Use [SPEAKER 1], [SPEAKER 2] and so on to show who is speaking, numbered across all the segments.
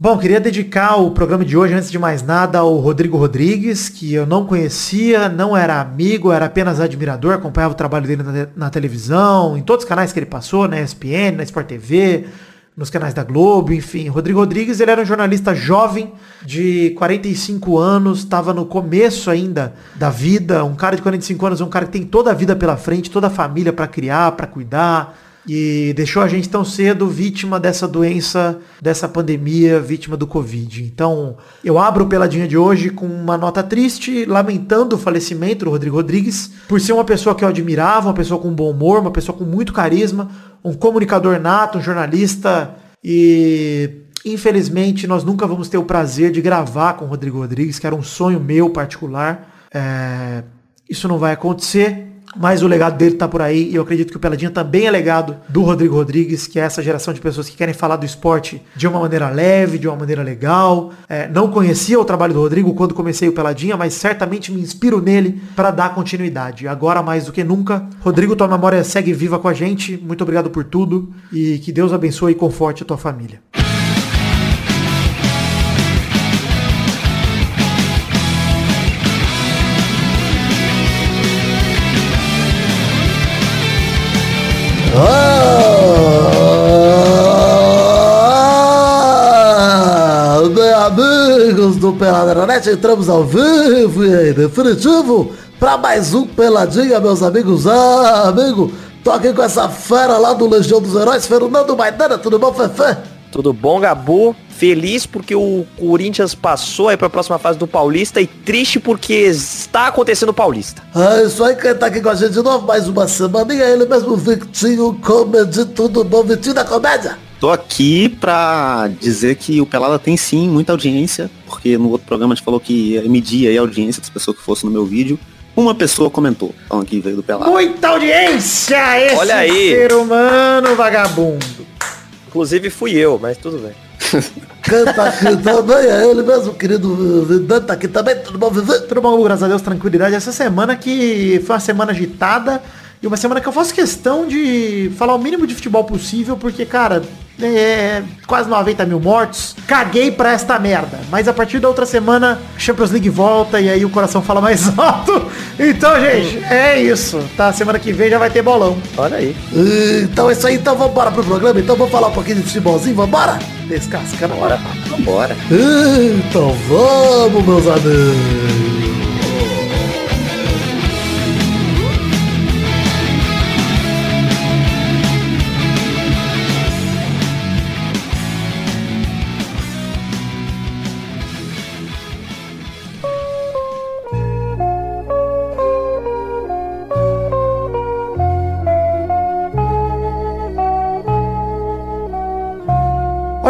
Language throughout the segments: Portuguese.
[SPEAKER 1] Bom, queria dedicar o programa de hoje, antes de mais nada, ao Rodrigo Rodrigues, que eu não conhecia, não era amigo, era apenas admirador, acompanhava o trabalho dele na, na televisão, em todos os canais que ele passou, na ESPN, na Sport TV, nos canais da Globo, enfim. Rodrigo Rodrigues, ele era um jornalista jovem, de 45 anos, estava no começo ainda da vida, um cara de 45 anos, um cara que tem toda a vida pela frente, toda a família para criar, para cuidar, e deixou a gente tão cedo vítima dessa doença, dessa pandemia, vítima do Covid. Então, eu abro o Peladinha de hoje com uma nota triste, lamentando o falecimento do Rodrigo Rodrigues, por ser uma pessoa que eu admirava, uma pessoa com bom humor, uma pessoa com muito carisma, um comunicador nato, um jornalista e infelizmente nós nunca vamos ter o prazer de gravar com o Rodrigo Rodrigues, que era um sonho meu particular. É... Isso não vai acontecer. Mas o legado dele tá por aí e eu acredito que o Peladinha também é legado do Rodrigo Rodrigues, que é essa geração de pessoas que querem falar do esporte de uma maneira leve, de uma maneira legal. É, não conhecia o trabalho do Rodrigo quando comecei o Peladinha, mas certamente me inspiro nele para dar continuidade. Agora mais do que nunca, Rodrigo, tua memória segue viva com a gente. Muito obrigado por tudo e que Deus abençoe e conforte a tua família.
[SPEAKER 2] Amigos do Peladranet, entramos ao vivo e em definitivo para mais um Peladinha, meus amigos. Ah, amigo, tô aqui com essa fera lá do Legião dos Heróis, Fernando Maidana, tudo bom, Fefe?
[SPEAKER 3] Tudo bom, Gabu? Feliz porque o Corinthians passou aí para a próxima fase do Paulista e triste porque está acontecendo o Paulista.
[SPEAKER 2] É isso aí, quem tá aqui com a gente de novo, mais uma semaninha, ele mesmo, Victinho Comedy, tudo bom, Vitinho da Comédia?
[SPEAKER 4] Tô aqui pra dizer que o Pelada tem sim muita audiência, porque no outro programa a gente falou que ia medir aí a audiência das pessoas que fossem no meu vídeo. Uma pessoa comentou, falando que veio do Pelada.
[SPEAKER 1] Muita audiência! Esse
[SPEAKER 3] Olha aí.
[SPEAKER 1] ser humano vagabundo.
[SPEAKER 3] Inclusive fui eu, mas tudo bem.
[SPEAKER 2] Canta aqui também, é ele mesmo, querido Vidante, tá aqui também, tudo bom, Vivi?
[SPEAKER 1] Tudo bom, graças a Deus, tranquilidade. Essa semana que foi uma semana agitada e uma semana que eu faço questão de falar o mínimo de futebol possível, porque, cara, é quase 90 mil mortos. Caguei pra esta merda. Mas a partir da outra semana, Champions League volta e aí o coração fala mais alto. Então, gente, é isso. Tá? Semana que vem já vai ter bolão.
[SPEAKER 3] Olha aí.
[SPEAKER 2] Então é isso aí, então vamos embora pro programa, então vamos falar um pouquinho de futebolzinho, vambora?
[SPEAKER 1] Descascando.
[SPEAKER 3] Bora. Vambora.
[SPEAKER 2] Então vamos, meus amigos.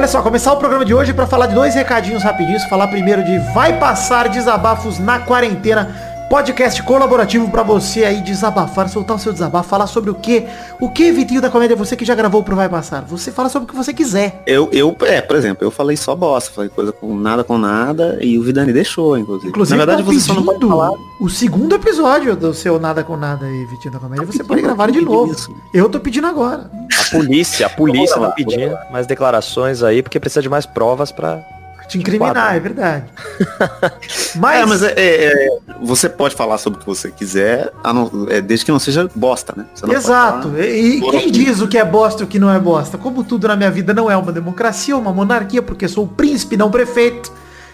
[SPEAKER 1] Só, começar o programa de hoje para falar de dois recadinhos rapidinhos. Falar primeiro de Vai Passar Desabafos na Quarentena. Podcast colaborativo para você aí desabafar, soltar o seu desabafo, falar sobre o que? O que, Vitinho da Comédia, você que já gravou pro Vai Passar? Você fala sobre o que você quiser.
[SPEAKER 4] Eu, eu, é, por exemplo, eu falei só bosta, falei coisa com nada com nada e o Vidani deixou, inclusive.
[SPEAKER 1] Inclusive,
[SPEAKER 4] Na verdade,
[SPEAKER 1] tão
[SPEAKER 4] você só não pode falar.
[SPEAKER 1] o segundo episódio do seu Nada com Nada aí, Vitinho da Comédia. Você
[SPEAKER 4] pedindo,
[SPEAKER 1] pode gravar de novo.
[SPEAKER 4] isso?
[SPEAKER 1] Eu tô pedindo agora.
[SPEAKER 3] A polícia, a polícia tá pedindo mais declarações aí, porque precisa de mais provas pra...
[SPEAKER 1] Te incriminar, é verdade. Mas,
[SPEAKER 4] É, mas é, é, é, você pode falar sobre o que você quiser, não- é, desde que não seja bosta, né?
[SPEAKER 1] Exato. E, e quem diz o que é bosta e o que não é bosta? Como tudo na minha vida não é uma democracia, uma monarquia, porque sou o príncipe, não prefeito.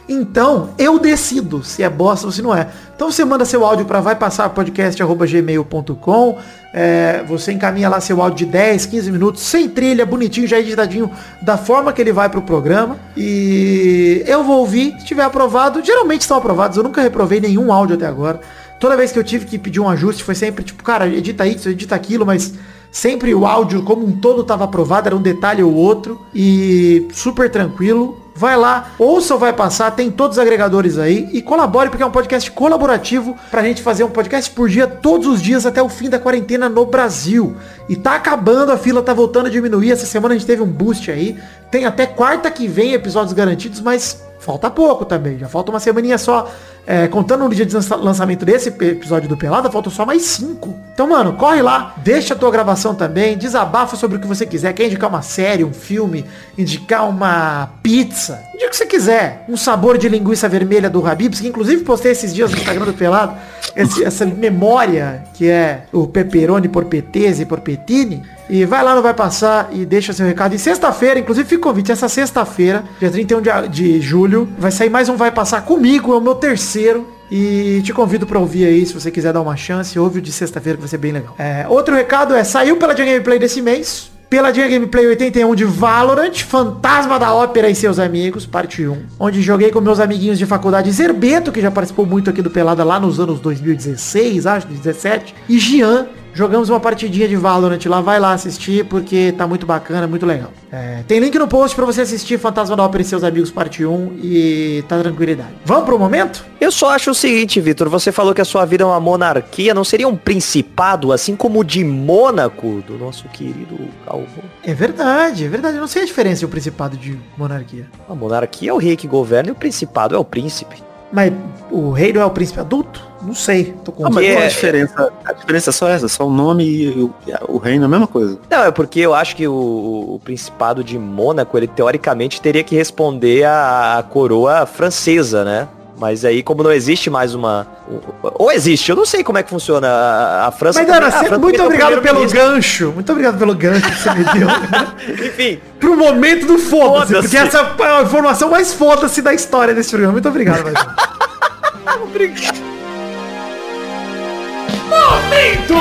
[SPEAKER 1] Então, eu decido se é bosta ou se não é. Então você manda seu áudio para vai passar podcast@gmail.com. É, você encaminha lá seu áudio de 10, 15 minutos, sem trilha, bonitinho, já editadinho, da forma que ele vai pro programa. E eu vou ouvir, se tiver aprovado, geralmente estão aprovados, eu nunca reprovei nenhum áudio até agora. Toda vez que eu tive que pedir um ajuste, foi sempre tipo, cara, edita isso, edita aquilo, mas sempre o áudio como um todo estava aprovado, era um detalhe ou outro. E super tranquilo. Vai lá, ouça ou vai passar, tem todos os agregadores aí e colabore, porque é um podcast colaborativo pra gente fazer um podcast por dia, todos os dias, até o fim da quarentena no Brasil. E tá acabando, a fila tá voltando a diminuir. Essa semana a gente teve um boost aí. Tem até quarta que vem episódios garantidos, mas falta pouco também. Já falta uma semaninha só. É, contando no dia de lança- lançamento desse episódio do Pelada, faltam só mais cinco. Então, mano, corre lá, deixa a tua gravação também, desabafa sobre o que você quiser. Quer indicar uma série, um filme, indicar uma pizza, indica o que você quiser. Um sabor de linguiça vermelha do Habibs, que inclusive postei esses dias no Instagram do Pelado, essa memória que é o pepperoni por petese por petini. E vai lá, não vai passar e deixa seu recado. E sexta-feira, inclusive fica o convite, essa sexta-feira, dia 31 de, de julho, vai sair mais um Vai Passar comigo, é o meu terceiro. E te convido pra ouvir aí, se você quiser dar uma chance, ouve o de sexta-feira que vai ser bem legal. É, outro recado é, saiu pela Dia Gameplay desse mês, pela Dia Gameplay 81 de Valorant, Fantasma da Ópera e seus amigos, parte 1. Onde joguei com meus amiguinhos de faculdade Zerbeto, que já participou muito aqui do Pelada lá nos anos 2016, acho, 2017. E Gian, jogamos uma partidinha de Valorant lá, vai lá assistir, porque tá muito bacana, muito legal. É, tem link no post pra você assistir Fantasma da Ópera e seus amigos, parte 1, e tá tranquilidade. Vamos pro momento?
[SPEAKER 3] Eu só acho o seguinte, Vitor, você falou que a sua vida é uma monarquia, não seria um principado, assim como o de Mônaco, do nosso querido Calvo?
[SPEAKER 1] É verdade, é verdade. Eu não sei a diferença de um principado de monarquia.
[SPEAKER 3] A monarquia é o rei que governa e o principado é o príncipe.
[SPEAKER 1] Mas o rei não é o príncipe adulto? Não sei. Tô com
[SPEAKER 4] Ah, mas
[SPEAKER 3] Que
[SPEAKER 4] qual a
[SPEAKER 3] é-
[SPEAKER 4] diferença? A diferença é só essa, só o nome e o, e o reino é a mesma coisa.
[SPEAKER 3] Não, é porque eu acho que o, o principado de Mônaco, ele teoricamente teria que responder à, à coroa francesa, né? Mas aí, como não existe mais uma... Ou existe, eu não sei como é que funciona a, a França.
[SPEAKER 1] Mas, Dana,
[SPEAKER 3] também- a
[SPEAKER 1] sempre-
[SPEAKER 3] França
[SPEAKER 1] muito
[SPEAKER 3] o
[SPEAKER 1] obrigado pelo
[SPEAKER 3] primeiro-ministro.
[SPEAKER 1] gancho. Muito obrigado pelo gancho que você me deu.
[SPEAKER 3] Enfim,
[SPEAKER 1] Pro momento do foda-se.
[SPEAKER 3] Foda-se.
[SPEAKER 1] porque essa é a informação mais foda-se da história desse programa. Muito obrigado,
[SPEAKER 3] obrigado.
[SPEAKER 1] Momento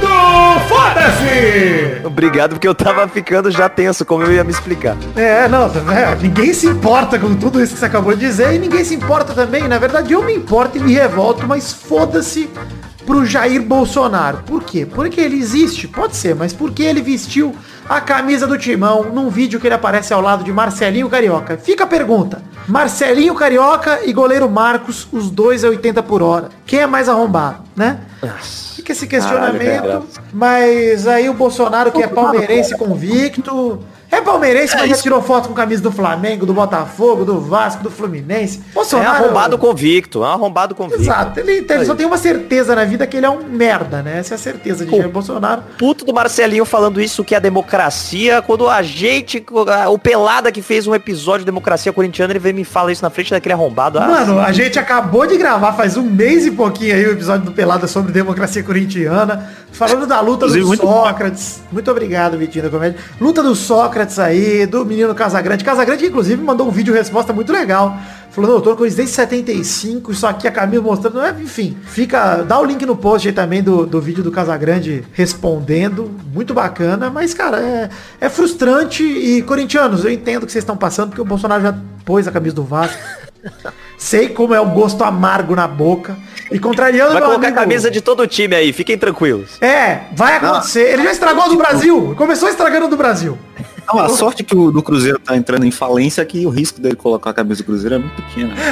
[SPEAKER 1] do foda-se!
[SPEAKER 3] Obrigado, porque eu tava ficando já tenso, como eu ia me explicar.
[SPEAKER 1] É, não, vendo? ninguém se importa com tudo isso que você acabou de dizer e ninguém se importa também. Na verdade, eu me importo e me revolto, mas foda-se pro Jair Bolsonaro. Por quê? Porque ele existe? Pode ser, mas porque ele vestiu a camisa do Timão num vídeo que ele aparece ao lado de Marcelinho Carioca. Fica a pergunta. Marcelinho Carioca e goleiro Marcos, os dois a 80 por hora. Quem é mais arrombado, né? Fica esse questionamento,
[SPEAKER 3] Caralho,
[SPEAKER 1] mas aí o Bolsonaro que é palmeirense convicto, é palmeirense, mas já tirou foto com camisa do Flamengo, do Botafogo, do Vasco, do Fluminense.
[SPEAKER 3] É
[SPEAKER 1] Bolsonaro
[SPEAKER 3] arrombado convicto, é arrombado convicto.
[SPEAKER 1] Exato, ele, ele só tem uma certeza na vida que ele é um merda, né? Essa é a certeza de Jair Bolsonaro.
[SPEAKER 3] puto do Marcelinho falando isso que é democracia, quando a gente, o Pelada que fez um episódio de democracia corintiana, ele veio e me fala isso na frente daquele arrombado. Ah,
[SPEAKER 1] Mano, a gente acabou de gravar faz um mês e pouquinho aí o episódio do Pelada sobre democracia corintiana, falando da luta do. Sócrates. Muito obrigado, Vitinho da Comédia. Luta do Sócrates aí, do menino Casagrande. Casagrande, inclusive, mandou um vídeo resposta muito legal. Falou, não, eu tô com desde 75, isso aqui a Camila mostrando. É, Enfim, fica. Dá o link no post aí também do, do vídeo do Casagrande respondendo. Muito bacana, mas, cara, é, é frustrante. E, corintianos, eu entendo o que vocês estão passando, porque o Bolsonaro já pôs a camisa do Vasco. Sei como é o gosto amargo na boca. E contrariando
[SPEAKER 3] Vai
[SPEAKER 1] meu
[SPEAKER 3] colocar a
[SPEAKER 1] amigo-
[SPEAKER 3] camisa de todo o time aí, fiquem tranquilos.
[SPEAKER 1] É, vai acontecer. Ele já estragou a do Brasil. Começou estragando a do Brasil.
[SPEAKER 4] Não, a sorte que o do Cruzeiro tá entrando em falência é que o risco dele colocar a camisa do Cruzeiro é muito pequeno.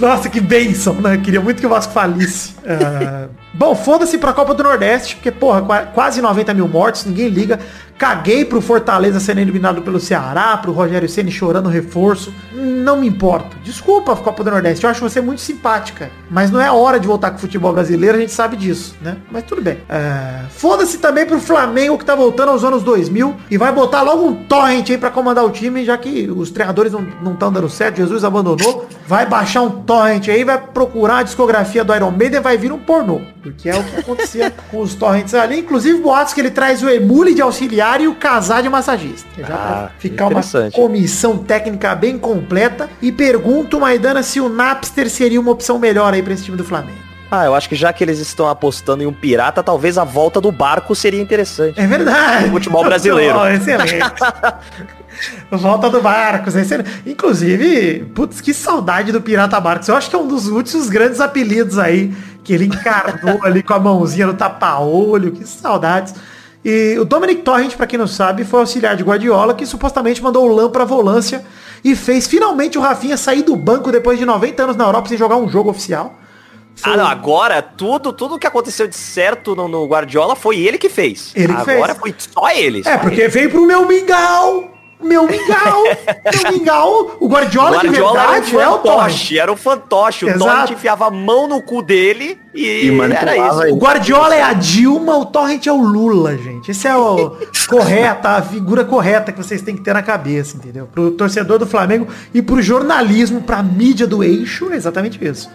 [SPEAKER 1] Nossa, que bênção, né? Queria muito que o Vasco falisse. É, Bom, foda-se pra Copa do Nordeste, porque, porra, qua- quase 90 mil mortos, ninguém liga. Caguei pro Fortaleza sendo eliminado pelo Ceará, pro Rogério Ceni chorando reforço. Não me importo. Desculpa, Copa do Nordeste, eu acho você muito simpática. Mas não é hora de voltar com o futebol brasileiro, a gente sabe disso, né? Mas tudo bem. É, Foda-se também pro Flamengo que tá voltando aos anos 2000 e vai botar logo um torrent aí pra comandar o time, já que os treinadores não estão dando certo, Jesus abandonou. Vai baixar um torrent aí, vai procurar a discografia do Iron Maiden, vai vir um pornô. Porque é o que acontecia com os torrents ali. Inclusive, boatos que ele traz o Emule de auxiliar e o casar de massagista. Já
[SPEAKER 3] Ah,
[SPEAKER 1] ficar uma comissão técnica bem completa. E pergunto, Maidana, se o Napster seria uma opção melhor aí pra esse time do Flamengo.
[SPEAKER 3] Ah, eu acho que já que eles estão apostando em um pirata, talvez a volta do barco seria interessante.
[SPEAKER 1] É verdade.
[SPEAKER 3] Futebol brasileiro.
[SPEAKER 1] Oh, excelente. Volta do Barcos, excelente. Inclusive, putz, que saudade do Pirata Barcos. Eu acho que é um dos últimos grandes apelidos aí que ele encarnou ali com a mãozinha no tapa-olho. Que saudades. E o Dominic Torrent, pra quem não sabe, foi auxiliar de Guardiola, que supostamente mandou o Lan pra volância e fez finalmente o Rafinha sair do banco depois de 90 anos na Europa sem jogar um jogo oficial. Foi-
[SPEAKER 3] Ah, não, agora tudo, tudo que aconteceu de certo no, no Guardiola foi ele que fez.
[SPEAKER 1] Ele que
[SPEAKER 3] agora
[SPEAKER 1] fez.
[SPEAKER 3] foi só ele.
[SPEAKER 1] É,
[SPEAKER 3] só
[SPEAKER 1] porque
[SPEAKER 3] ele.
[SPEAKER 1] veio pro meu mingau. Meu mingau! meu mingau! O Guardiola,
[SPEAKER 3] O
[SPEAKER 1] de
[SPEAKER 3] Guardiola
[SPEAKER 1] verdade
[SPEAKER 3] era
[SPEAKER 1] é
[SPEAKER 3] um
[SPEAKER 1] o Torrent.
[SPEAKER 3] fantoche, era um fantoche. O
[SPEAKER 1] Exato.
[SPEAKER 3] Torrent enfiava a mão no cu dele e,
[SPEAKER 4] E
[SPEAKER 3] era isso.
[SPEAKER 1] O Guardiola é a Dilma, o Torrent é o Lula, gente. Esse é o correta, a figura correta que vocês têm que ter na cabeça, entendeu? Pro torcedor do Flamengo e pro jornalismo, pra mídia do eixo, é exatamente isso.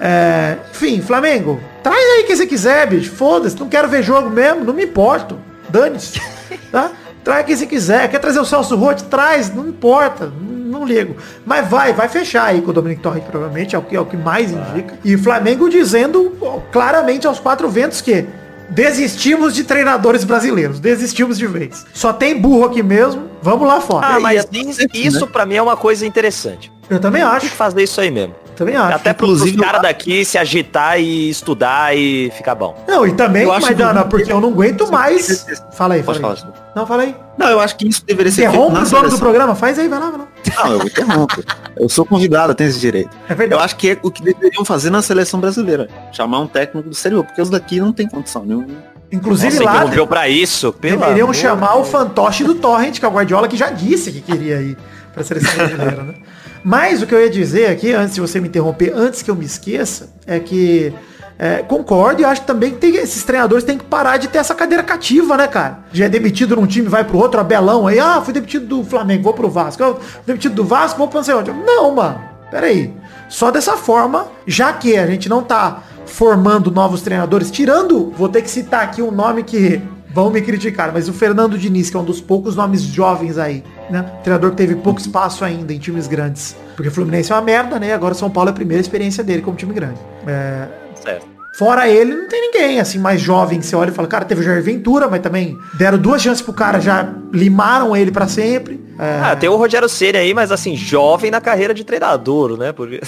[SPEAKER 1] É, enfim, Flamengo, traz aí quem você quiser, bicho. Foda-se, não quero ver jogo mesmo, não me importo. Dane-se. Tá? Traz quem você quiser. Quer trazer o Celso Roth? Traz, não importa. Não, não ligo. Mas vai, vai fechar aí com o Dominic Torrent, provavelmente, é o que, é o que mais indica. E o Flamengo dizendo claramente aos quatro ventos que desistimos de treinadores brasileiros. Desistimos de vez. Só tem burro aqui mesmo. Vamos lá fora.
[SPEAKER 3] Ah, mas
[SPEAKER 4] é
[SPEAKER 3] isso, isso pra mim é uma coisa interessante.
[SPEAKER 1] Eu também
[SPEAKER 3] Tem
[SPEAKER 1] acho.
[SPEAKER 3] que fazer isso aí mesmo.
[SPEAKER 1] Também acho.
[SPEAKER 3] Até pros
[SPEAKER 4] Inclusive,
[SPEAKER 3] caras daqui se agitar e estudar e ficar bom.
[SPEAKER 1] Não, e também,
[SPEAKER 4] Eu acho
[SPEAKER 1] Maidana,
[SPEAKER 4] que-
[SPEAKER 1] porque eu não aguento mais. Fala aí,
[SPEAKER 4] Pode
[SPEAKER 1] fala
[SPEAKER 4] falar.
[SPEAKER 1] aí. Não, fala aí.
[SPEAKER 4] Não, eu acho que isso deveria ser feito
[SPEAKER 1] Interrompe
[SPEAKER 4] na
[SPEAKER 1] o dono do programa. Faz aí, vai lá, vai lá.
[SPEAKER 4] Não, eu interrompo. Eu sou convidado, eu tenho esse direito.
[SPEAKER 1] É
[SPEAKER 4] Eu
[SPEAKER 1] verdade.
[SPEAKER 4] acho que é o que deveriam fazer na seleção brasileira. Chamar um técnico do exterior, porque os daqui não tem condição nenhuma.
[SPEAKER 1] Inclusive
[SPEAKER 3] Nossa,
[SPEAKER 1] lá,
[SPEAKER 3] pra isso. Pelo
[SPEAKER 1] Deveriam
[SPEAKER 3] amor
[SPEAKER 1] chamar o fantoche do Torrent, que é o Guardiola que já disse que queria ir para a seleção brasileira, né? Mas o que eu ia dizer aqui, antes de você me interromper, antes que eu me esqueça, é que é, concordo e acho também que tem- esses treinadores têm que parar de ter essa cadeira cativa, né, cara? Já é demitido num time, vai pro outro, Abelão, aí, ah, fui demitido do Flamengo, vou pro Vasco. Eu, demitido do Vasco, vou pro não sei. Não, mano, peraí. Só dessa forma, já que a gente não tá formando novos treinadores, tirando, vou ter que citar aqui um nome que vão me criticar, mas o Fernando Diniz, que é um dos poucos nomes jovens aí, né? Treinador que teve pouco espaço ainda em times grandes. Porque o Fluminense é uma merda, né? Agora o São Paulo é a primeira experiência dele como time grande. É,
[SPEAKER 3] Certo.
[SPEAKER 1] Fora ele, não tem ninguém, assim, mais jovem que você olha e fala, cara, teve o Jair Ventura, mas também deram duas chances pro cara, já limaram ele pra sempre. É,
[SPEAKER 3] Ah, tem o Rogério Ceni aí, mas assim, jovem na carreira de treinador, né? Porque...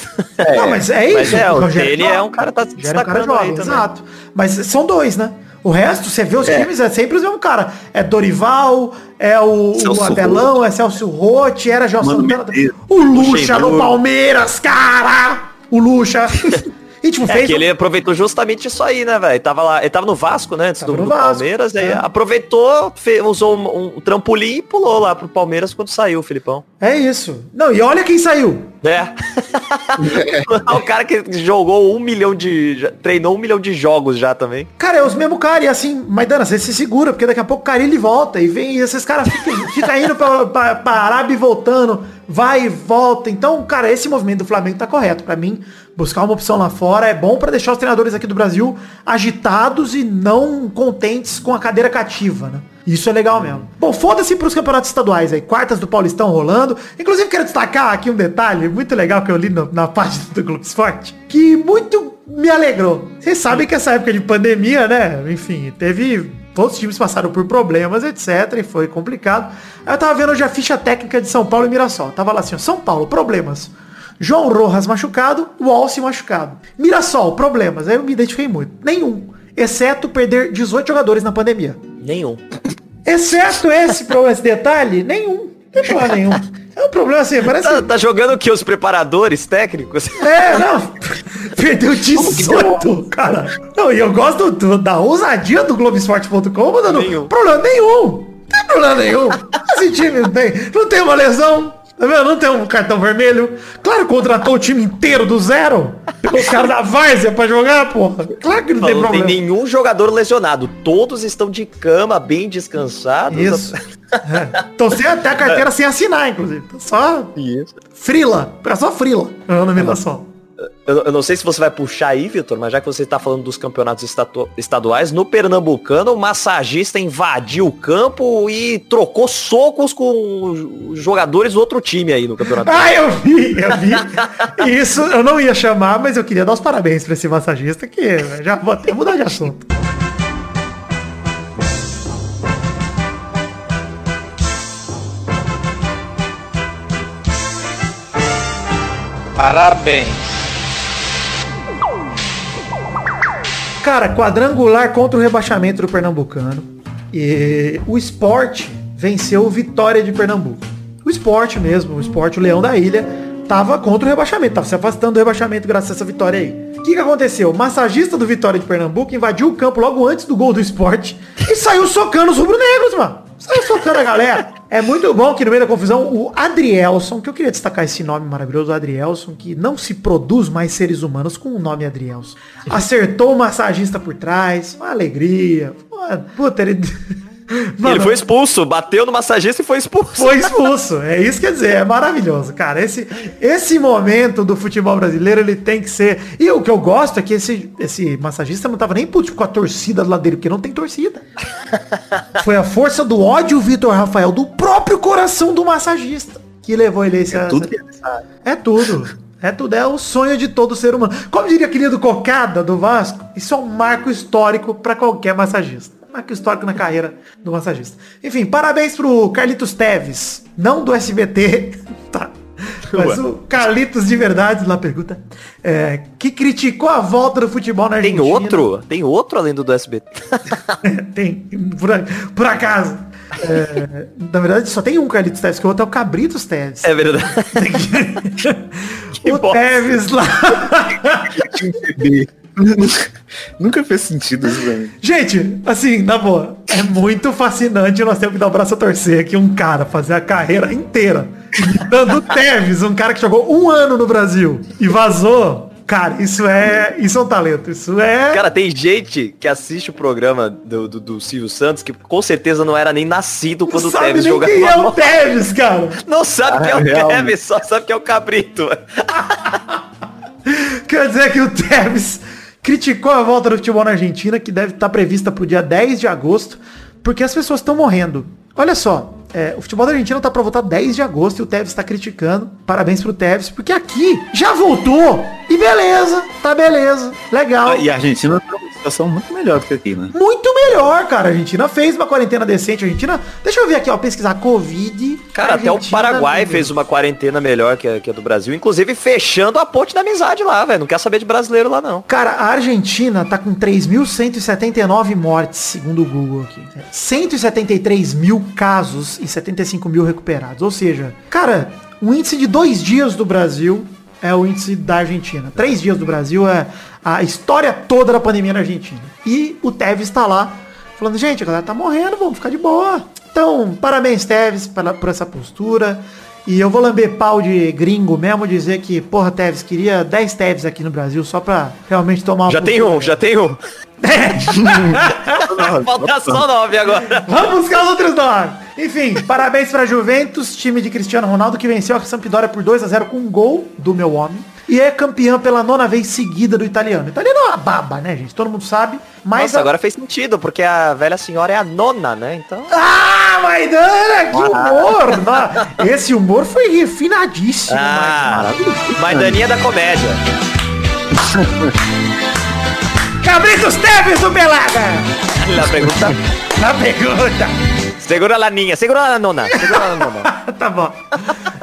[SPEAKER 1] não, mas é isso.
[SPEAKER 3] Mas é, o
[SPEAKER 1] Rogério
[SPEAKER 3] Ceni é um cara que tá se
[SPEAKER 1] Rogério é um cara
[SPEAKER 3] destacando
[SPEAKER 1] jovem,
[SPEAKER 3] também.
[SPEAKER 1] exato. Mas são dois, né? O resto, você vê os times, é sempre os mesmos cara. É Dorival, é o, o Abelão, é Celso Rotti, era Gelson
[SPEAKER 4] Mano
[SPEAKER 1] O Lucha no. Palmeiras, cara! O Lucha. E tipo,
[SPEAKER 3] É
[SPEAKER 1] fez
[SPEAKER 3] que
[SPEAKER 1] um-
[SPEAKER 3] ele aproveitou justamente isso aí, né, velho? Tava lá, ele tava no Vasco, né, antes do, do Palmeiras, aí
[SPEAKER 1] é.
[SPEAKER 3] aproveitou, fe- usou um, um trampolim e pulou lá pro Palmeiras quando saiu Filipão.
[SPEAKER 1] É isso. Não, e olha quem saiu.
[SPEAKER 3] É. o cara que jogou um milhão de. já treinou um milhão de jogos já também.
[SPEAKER 1] Cara, é os mesmos caras, e assim, Maidana, você se segura, porque daqui a pouco o Carilli volta e vem, e esses caras ficam fica indo pra, pra, pra Arábia e voltando, vai e volta. Então, cara, esse movimento do Flamengo tá correto. Pra mim, buscar uma opção lá fora é bom pra deixar os treinadores aqui do Brasil agitados e não contentes com a cadeira cativa, né? Isso é legal mesmo. Bom, foda-se pros campeonatos estaduais aí. Quartas do Paulistão rolando. Inclusive, quero destacar aqui um detalhe muito legal que eu li no- na página do Globo Esporte. Que muito me alegrou. Vocês sabem que essa época de pandemia, né? Enfim, teve... Todos os times passaram por problemas, etc. E foi complicado. Eu tava vendo hoje a ficha técnica de São Paulo e Mirassol. Tava lá assim, ó, São Paulo, problemas. João Rojas machucado, Walsh machucado. Mirassol, problemas. Aí eu me identifiquei muito. Nenhum. Exceto perder 18 jogadores na pandemia.
[SPEAKER 3] Nenhum.
[SPEAKER 1] Exceto esse, pro- esse detalhe, nenhum. Não tem problema nenhum. É um problema assim, parece...
[SPEAKER 3] Tá, tá jogando o que? Os preparadores técnicos?
[SPEAKER 1] É, não. Perdeu 18, cara. Não, e eu gosto do- da ousadia do Globoesporte.com, mandando
[SPEAKER 3] Nenhum.
[SPEAKER 1] problema nenhum. Não tem problema nenhum. Esse time não tem, não tem uma lesão. Tá vendo? Não tem um cartão vermelho. Claro, contratou o time inteiro do zero. Pegou os caras da várzea pra jogar, porra. Claro que não tem
[SPEAKER 3] Não tem
[SPEAKER 1] problema.
[SPEAKER 3] nenhum jogador lesionado. Todos estão de cama, bem descansados.
[SPEAKER 1] Isso. É. Tô sem até a carteira sem assinar, inclusive. Só
[SPEAKER 3] Isso.
[SPEAKER 1] frila. É só frila. A nominação.
[SPEAKER 3] Eu, eu não sei se você vai puxar aí, Vitor, mas já que você está falando dos campeonatos estatu- estaduais, no Pernambucano, o massagista invadiu o campo e trocou socos com os jogadores do outro time aí no campeonato.
[SPEAKER 1] Ah, eu vi, eu vi. Isso eu não ia chamar, mas eu queria dar os parabéns pra esse massagista que já vou até mudar de assunto.
[SPEAKER 5] Parabéns.
[SPEAKER 1] Cara, quadrangular contra o rebaixamento do Pernambucano. E o esporte venceu o Vitória de Pernambuco. O esporte mesmo, o esporte, o Leão da Ilha, tava contra o rebaixamento, tava se afastando do rebaixamento graças a essa vitória aí. O que, que aconteceu? O massagista do Vitória de Pernambuco invadiu o campo logo antes do gol do esporte e saiu socando os rubro-negros, mano. Saiu socando a galera. É muito bom que no meio da confusão, o Adrielson, que eu queria destacar esse nome maravilhoso, Adrielson, que não se produz mais seres humanos com o nome Adrielson. Acertou o massagista por trás, uma alegria. Puta, ele...
[SPEAKER 3] Mano, ele foi expulso, bateu no massagista e foi expulso.
[SPEAKER 1] Foi expulso. É isso que quer dizer, é maravilhoso, cara. Esse, esse momento do futebol brasileiro, ele tem que ser. E o que eu gosto é que esse, esse massagista não tava nem puto com a torcida do lado dele, porque não tem torcida. foi a força do ódio, Vitor Rafael, do próprio coração do massagista, que levou ele a esse. É tudo. É tudo. É tudo, é o sonho de todo ser humano. Como diria querido Cocada do Vasco, isso é um marco histórico para qualquer massagista marco histórico na carreira do massagista. Enfim, parabéns pro Carlitos Teves, não do SBT, tá? Mas o Carlitos de verdade, lá pergunta, é, que criticou a volta do futebol na
[SPEAKER 3] Argentina. Tem outro? Tem outro além do do SBT?
[SPEAKER 1] tem, por, por acaso. É, na verdade, só tem um Carlitos Teves, que o outro é o Cabritos Teves.
[SPEAKER 3] É verdade.
[SPEAKER 1] o Teves lá.
[SPEAKER 4] Nunca fez sentido isso pra mim.
[SPEAKER 1] Gente, assim, na boa, é muito fascinante nós temos que dar o braço a torcer aqui um cara fazer a carreira inteira dando Teves, um cara que jogou um ano no Brasil e vazou. Cara, isso é. Isso é um talento. Isso é.
[SPEAKER 3] Cara, tem gente que assiste o programa do, do, do Silvio Santos que com certeza não era nem nascido quando
[SPEAKER 1] não
[SPEAKER 3] o Teves
[SPEAKER 1] jogava. Quem é o Teves, cara?
[SPEAKER 3] Não sabe ah, quem é o Teves, só sabe que é o Cabrito.
[SPEAKER 1] Quer dizer que o Teves criticou a volta do futebol na Argentina, que deve estar prevista para o dia 10 de agosto, porque as pessoas estão morrendo. Olha só, é, o futebol da Argentina tá para voltar 10 de agosto e o Tevez está criticando. Parabéns pro Tevez, porque aqui já voltou. E beleza, tá beleza, legal. Ah,
[SPEAKER 4] e a Argentina tá situação muito melhor do que aqui, né?
[SPEAKER 1] Muito melhor, cara. A Argentina fez uma quarentena decente. A Argentina, deixa eu ver aqui, ó, pesquisar Covid.
[SPEAKER 3] Cara, até o Paraguai fez uma quarentena melhor que a, que a do Brasil, inclusive fechando a ponte da amizade lá, velho. Não quer saber de brasileiro lá, não.
[SPEAKER 1] Cara, a Argentina tá com 3.179 mortes, segundo o Google aqui. 173 mil casos e 75 mil recuperados. Ou seja, cara, o índice de dois dias do Brasil é o índice da Argentina. Três dias do Brasil é a história toda da pandemia na Argentina. E o Tevez está lá falando, gente, a galera tá morrendo, vamos ficar de boa. Então, parabéns, Tevez, por essa postura. E eu vou lamber pau de gringo mesmo, dizer que, porra, Tevez, queria 10 Tevez aqui no Brasil só pra realmente tomar uma
[SPEAKER 3] Já tem um, já tem um. Falta só nove agora.
[SPEAKER 1] Vamos buscar os outros nove. Enfim, parabéns pra Juventus, time de Cristiano Ronaldo, que venceu a Sampdoria por 2 a 0 com um gol do meu homem. E é campeão pela nona vez seguida do italiano. O italiano é uma baba, né, gente? Todo mundo sabe. Mas
[SPEAKER 3] Nossa, a... agora fez sentido, porque a velha senhora é a nona, né? Então.
[SPEAKER 1] Ah, Maidana, que humor! Esse humor foi refinadíssimo,
[SPEAKER 3] ah, Maidaninha da comédia.
[SPEAKER 1] Cabritos Teves do Pelada!
[SPEAKER 3] Na pergunta.
[SPEAKER 1] Na pergunta.
[SPEAKER 3] Segura a laninha, segura a nona. Segura a nona.
[SPEAKER 1] tá bom.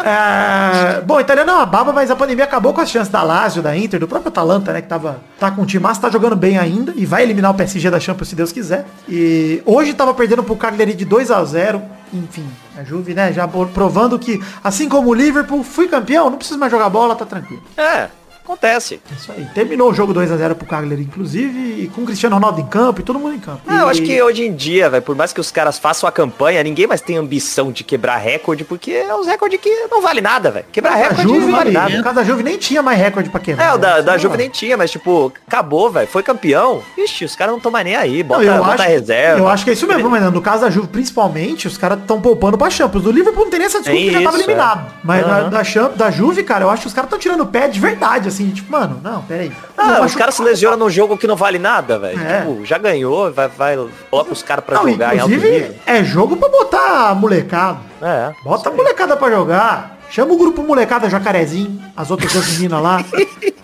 [SPEAKER 1] É... Bom, italiano é uma baba, mas a pandemia acabou com as chances da Lazio, da Inter, do próprio Atalanta, né? Que tava, tá com o time massa, tá jogando bem ainda e vai eliminar o PSG da Champions se Deus quiser. E hoje tava perdendo pro Cagliari de 2 a 0 Enfim, a Juve, né? Já provando que, assim como o Liverpool, fui campeão, não preciso mais jogar bola, tá tranquilo.
[SPEAKER 3] É, Acontece.
[SPEAKER 1] Isso aí. Terminou o jogo 2x0 pro Cagliari, inclusive, e com o Cristiano Ronaldo em campo e todo mundo em campo.
[SPEAKER 3] Ah,
[SPEAKER 1] e...
[SPEAKER 3] eu acho que hoje em dia, velho, por mais que os caras façam a campanha, ninguém mais tem ambição de quebrar recorde, porque é os recordes que não vale nada, velho. Quebrar recorde
[SPEAKER 1] Juve,
[SPEAKER 3] não vale nada.
[SPEAKER 1] No caso da Juve nem tinha mais recorde pra quebrar.
[SPEAKER 3] É, o da, da Juve nem tinha, mas tipo, acabou, velho. Foi campeão. Ixi, os caras não estão mais nem aí. Bota, não, bota
[SPEAKER 1] acho,
[SPEAKER 3] reserva.
[SPEAKER 1] Eu acho que é isso mesmo, mas no caso da Juve, principalmente, os caras estão poupando pra Champions. Do Liverpool não tem nem essa desculpa é que já tava eliminado. É. Mas uhum. da, da, da Juve, cara, eu acho que os caras estão tirando o pé de verdade, assim, tipo, mano, não, peraí.
[SPEAKER 3] Ah, os caras se lesionam num jogo que não vale nada, velho. É. Tipo, já ganhou, vai, vai, coloca os caras pra não, jogar em alto nível.
[SPEAKER 1] É jogo pra botar molecada. É. Bota a molecada pra jogar. Chama o grupo molecada Jacarezinho, as outras duas meninas lá.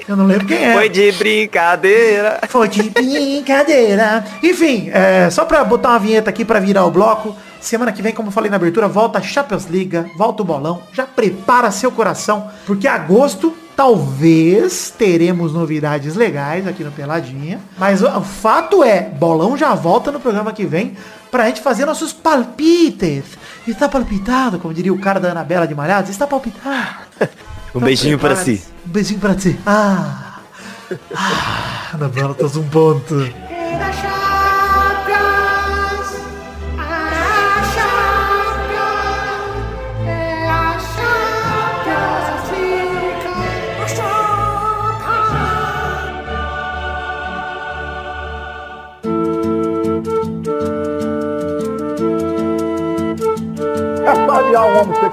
[SPEAKER 1] Eu não lembro quem é.
[SPEAKER 3] Foi de brincadeira.
[SPEAKER 1] Foi de brincadeira. Enfim, é, só pra botar uma vinheta aqui pra virar o bloco. Semana que vem, como eu falei na abertura, volta a Champions League, volta o bolão. Já prepara seu coração, porque agosto Talvez teremos novidades legais aqui no Peladinha. Mas o, fato é, Bolão já volta no programa que vem pra gente fazer nossos palpites. Está palpitado, como diria o cara da Anabela de Malhados. Está palpitado.
[SPEAKER 3] um beijinho para si.
[SPEAKER 1] Um beijinho para si. Ah. ah Anabela, tá um ponto.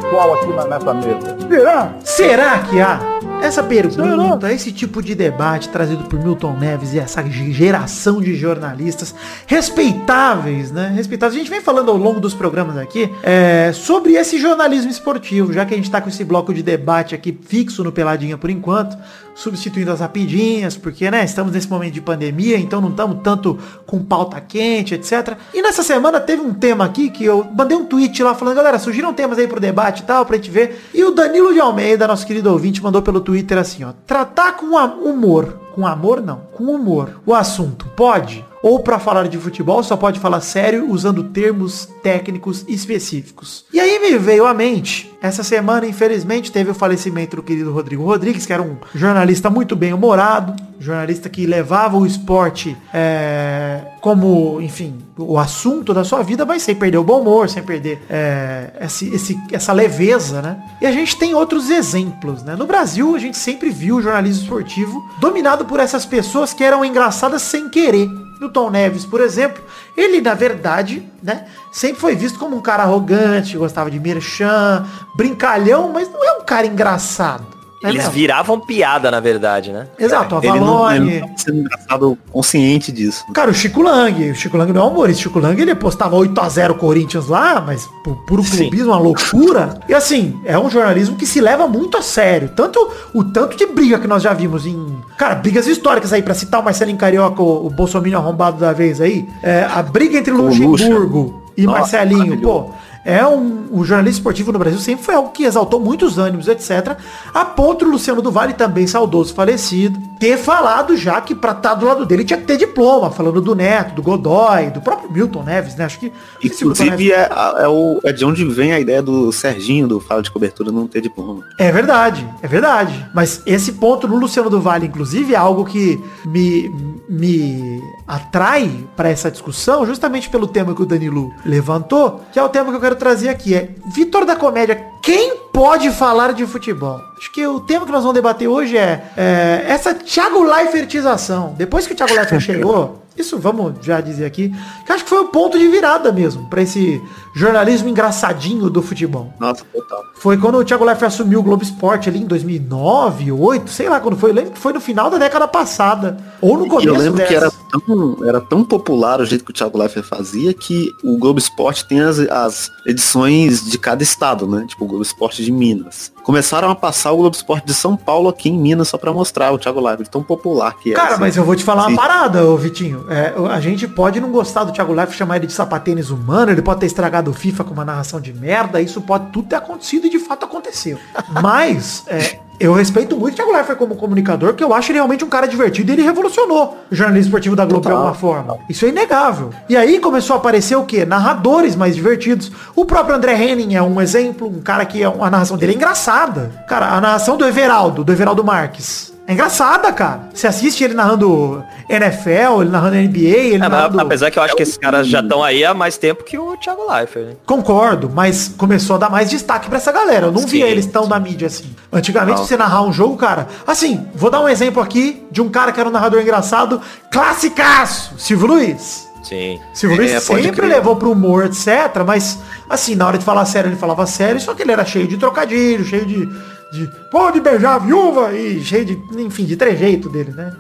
[SPEAKER 5] Pessoal aqui na, nessa mesa. Será?
[SPEAKER 1] Será que há? Essa pergunta, esse tipo de debate trazido por Milton Neves e essa geração de jornalistas respeitáveis, né? Respeitáveis. A gente vem falando ao longo dos programas aqui é, sobre esse jornalismo esportivo, já que a gente tá com esse bloco de debate aqui fixo no Peladinha por enquanto, substituindo as rapidinhas, porque, né, estamos nesse momento de pandemia, então não estamos tanto com pauta quente, etc. E nessa semana teve um tema aqui que eu mandei um tweet lá falando, galera, surgiram temas aí pro debate e tal, pra gente ver. E o Danilo de Almeida, nosso querido ouvinte, mandou pelo Twitter assim, ó, tratar com humor, com amor não, com humor, o assunto pode? Ou para falar de futebol só pode falar sério usando termos técnicos específicos. E aí me veio à mente, essa semana infelizmente teve o falecimento do querido Rodrigo Rodrigues, que era um jornalista muito bem humorado, jornalista que levava o esporte é, como, enfim, o assunto da sua vida, mas sem perder o bom humor, sem perder é, esse, esse, essa leveza, né? E a gente tem outros exemplos, né? No Brasil, a gente sempre viu o jornalismo esportivo dominado por essas pessoas que eram engraçadas sem querer. Milton Neves, por exemplo, ele, na verdade, né, sempre foi visto como um cara arrogante, gostava de merchan, brincalhão, mas não é um cara engraçado. É
[SPEAKER 3] Eles
[SPEAKER 1] mesmo?
[SPEAKER 3] viravam piada, na verdade, né?
[SPEAKER 1] Exato, a
[SPEAKER 4] Ele não,
[SPEAKER 1] Valone.
[SPEAKER 4] ele não tá sendo engraçado consciente disso.
[SPEAKER 1] Cara, o Chico Lang, o Chico Lang não é humorista, o Chico Lang ele postava 8x0 Corinthians lá, mas por puro clubismo, uma loucura. E assim, é um jornalismo que se leva muito a sério. Tanto o tanto de briga que nós já vimos em. Cara, brigas históricas aí, pra citar o Marcelinho Carioca, o, o Bolsonaro arrombado da vez aí. É, a briga entre Luxemburgo e
[SPEAKER 4] Nossa,
[SPEAKER 1] Marcelinho, pô. É um, o jornalismo esportivo no Brasil sempre foi algo que exaltou muitos ânimos, etc. A ponto do Luciano do Vale, também saudoso falecido, ter falado já que pra estar do lado dele tinha que ter diploma, falando do Neto, do Godoy, do próprio Milton Neves, né? Acho que.
[SPEAKER 4] Inclusive, é, é, o, é de onde vem a ideia do Serginho, do Fala de Cobertura, não ter diploma.
[SPEAKER 1] É verdade, é verdade. Mas esse ponto no Luciano do Vale, inclusive, é algo que me, me atrai para essa discussão, justamente pelo tema que o Danilo levantou, que é o tema que eu quero trazer aqui. É Vitor da Comédia, quem pode falar de futebol? Acho que o tema que nós vamos debater hoje é, é essa Thiago Leifertização. Depois que o Thiago Leifert chegou, isso vamos já dizer aqui, que acho que foi o ponto de virada mesmo para esse jornalismo engraçadinho do futebol.
[SPEAKER 4] Nossa, total.
[SPEAKER 1] Foi quando o Thiago Leifert assumiu o Globo Esporte ali em 2009, 2008, sei lá quando foi. Eu lembro que foi no final da década passada. Ou no começo
[SPEAKER 4] eu lembro
[SPEAKER 1] dessa.
[SPEAKER 4] que era tão, era tão popular o jeito que o Thiago Leifert fazia que o Globo Esporte tem as, as edições de cada estado, né? Tipo o Globo Esporte de Minas. Começaram a passar o Globo Esporte de São Paulo aqui em Minas só pra mostrar o Thiago Leifert, tão popular que é.
[SPEAKER 1] Cara,
[SPEAKER 4] assim.
[SPEAKER 1] mas eu vou te falar
[SPEAKER 4] Sim.
[SPEAKER 1] uma parada, ô Vitinho. É, a gente pode não gostar do Thiago Leifert, chamar ele de sapatênis humano, ele pode ter estragado o FIFA com uma narração de merda, isso pode tudo ter acontecido e de fato aconteceu. Mas, é, eu respeito muito o Thiago Leifert como comunicador, que eu acho ele realmente um cara divertido e ele revolucionou o jornalismo esportivo da Globo de
[SPEAKER 4] Total.
[SPEAKER 1] alguma forma. Isso é inegável. E aí começou a aparecer o quê? Narradores mais divertidos. O próprio André Henning é um exemplo, um cara que é, a narração dele é engraçada. Cara, a narração do Everaldo, do Everaldo Marques. É engraçada, cara. Você assiste ele narrando NFL, ele narrando NBA, ele
[SPEAKER 3] É,
[SPEAKER 1] narrando...
[SPEAKER 3] apesar que eu acho que esses caras já estão aí há mais tempo que o Thiago Leifert, né?
[SPEAKER 1] Concordo, mas começou a dar mais destaque pra essa galera. Eu não
[SPEAKER 3] Sim,
[SPEAKER 1] via eles tão na mídia assim. Antigamente,
[SPEAKER 4] Não.
[SPEAKER 1] você narrar um jogo, cara. Assim, vou dar um exemplo aqui de um cara que era um narrador engraçado, classicaço, Silvio Luiz.
[SPEAKER 3] Sim.
[SPEAKER 1] Silvio Luiz
[SPEAKER 4] É,
[SPEAKER 1] sempre levou pro humor, etc. Mas, assim, na hora de falar sério, ele falava sério, só que ele era cheio de trocadilho, cheio de. De pode beijar a viúva e cheio de. Enfim, de trejeito dele, né?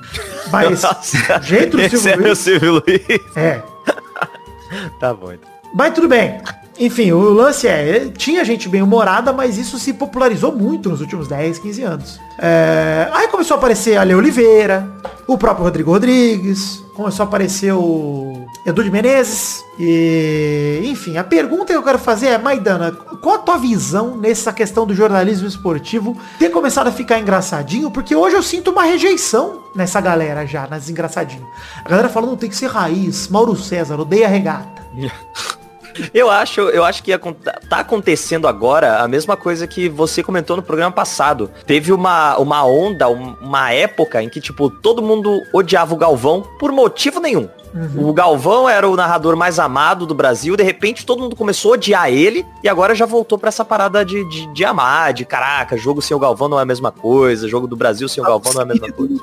[SPEAKER 1] Mas.
[SPEAKER 3] Nossa,
[SPEAKER 1] jeito do Silvio
[SPEAKER 3] é
[SPEAKER 1] Luiz.
[SPEAKER 3] Silvio Luiz.
[SPEAKER 1] É.
[SPEAKER 3] Tá bom, então.
[SPEAKER 1] Mas tudo bem. Enfim, o lance é, tinha gente bem humorada, mas isso se popularizou muito nos últimos 10, 15 anos. É, aí começou a aparecer a Le Oliveira, o próprio Rodrigo Rodrigues, começou a aparecer o Edu de Menezes. E, enfim, a pergunta que eu quero fazer é, Maidana, qual a tua visão nessa questão do jornalismo esportivo ter começado a ficar engraçadinho? Porque hoje eu sinto uma rejeição nessa galera já, nas engraçadinho. A galera falando tem que ser raiz, Mauro César, odeia regata.
[SPEAKER 3] Eu acho, eu acho que acon- tá acontecendo agora a mesma coisa que você comentou no programa passado. Teve uma, uma onda, um- uma época em que, tipo, todo mundo odiava o Galvão por motivo nenhum. O Galvão era o narrador mais amado do Brasil, de repente todo mundo começou a odiar ele e agora já voltou pra essa parada de, de, de amar, de caraca, jogo sem o Galvão não é a mesma coisa, jogo do Brasil sem o Galvão não é a mesma coisa.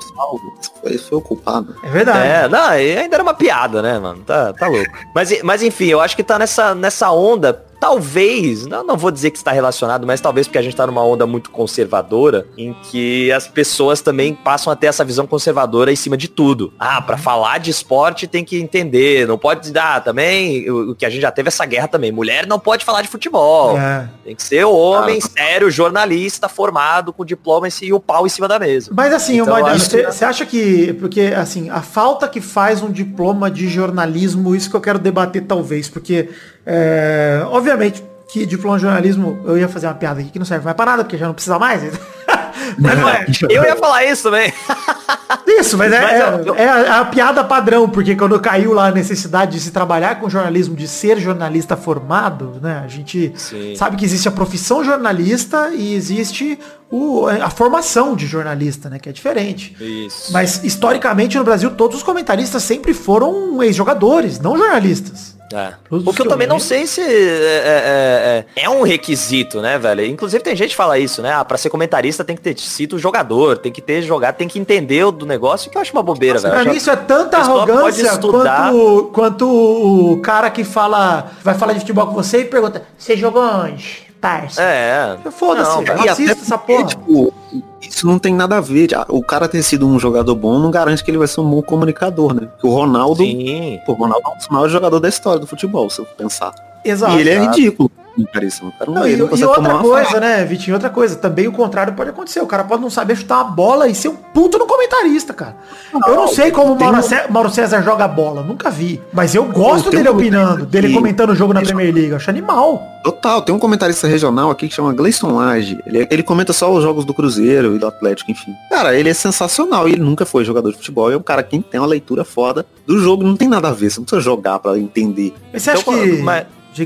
[SPEAKER 4] Foi, foi o culpado.
[SPEAKER 1] É verdade.
[SPEAKER 3] É, não, ainda era uma piada, né, mano? Tá, tá louco. Mas, mas enfim, eu acho que tá nessa, nessa onda talvez, não, não vou dizer que está relacionado, mas talvez porque a gente está numa onda muito conservadora, em que as pessoas também passam a ter essa visão conservadora em cima de tudo. Ah, para falar de esporte tem que entender, não pode dar ah, também, o, o que a gente já teve essa guerra também, mulher não pode falar de futebol. É. Tem que ser homem ah. sério, jornalista, formado, com diploma e o pau em cima da mesa.
[SPEAKER 1] Mas assim, então, Maidana, você que... acha que, porque assim, a falta que faz um diploma de jornalismo, isso que eu quero debater talvez, porque é, obviamente que diploma de jornalismo, eu ia fazer uma piada aqui que não serve mais para nada, porque já não precisa mais.
[SPEAKER 3] Mas não é. Eu ia falar isso também.
[SPEAKER 1] Isso, mas, é, mas é, é, a, a, piada padrão, porque quando caiu lá a necessidade de se trabalhar com jornalismo, de ser jornalista formado, né? A gente Sim. sabe que existe a profissão jornalista e existe o, a formação de jornalista, né? Que é diferente. Isso. Mas historicamente no Brasil todos os comentaristas sempre foram ex-jogadores, não jornalistas.
[SPEAKER 3] É. O que eu também não sei se é, é, é, é, um requisito, né, velho? Inclusive tem gente que fala isso, né? Ah, pra ser comentarista tem que ter sido jogador, tem que ter jogado, tem que entender do negócio, que eu acho uma bobeira, Nossa, velho.
[SPEAKER 1] Pra mim isso é tanta arrogância quanto, quanto o cara que fala, vai falar de futebol com você e pergunta, você jogou onde?
[SPEAKER 3] Parça. É.
[SPEAKER 1] Foda-se, racista essa porra. Tipo,
[SPEAKER 4] isso não tem nada a ver. O cara ter sido um jogador bom não garante que ele vai ser um bom comunicador, né? o Ronaldo, Sim. o Ronaldo é um dos maiores jogadores da história do futebol, se eu pensar. Exato. E ele é ridículo caríssimo.
[SPEAKER 1] Cara não, não, e, e outra coisa, né, Vitinho, outra coisa, também o contrário pode acontecer. O cara pode não saber chutar uma bola e ser um puto no comentarista, cara. Não, eu não sei como o Mauro, César, Mauro César joga bola, nunca vi. Mas eu gosto dele opinando, dele comentando o jogo na Premier League. Eu acho animal.
[SPEAKER 4] Total, tem um comentarista regional aqui que chama Gleison Lage. Ele, ele comenta só os jogos do Cruzeiro e do Atlético, enfim. Cara, ele é sensacional. Ele nunca foi jogador de futebol. É um cara que tem uma leitura foda do jogo. Não tem nada a ver. Você não precisa jogar para entender.
[SPEAKER 3] Mas você então, acha que...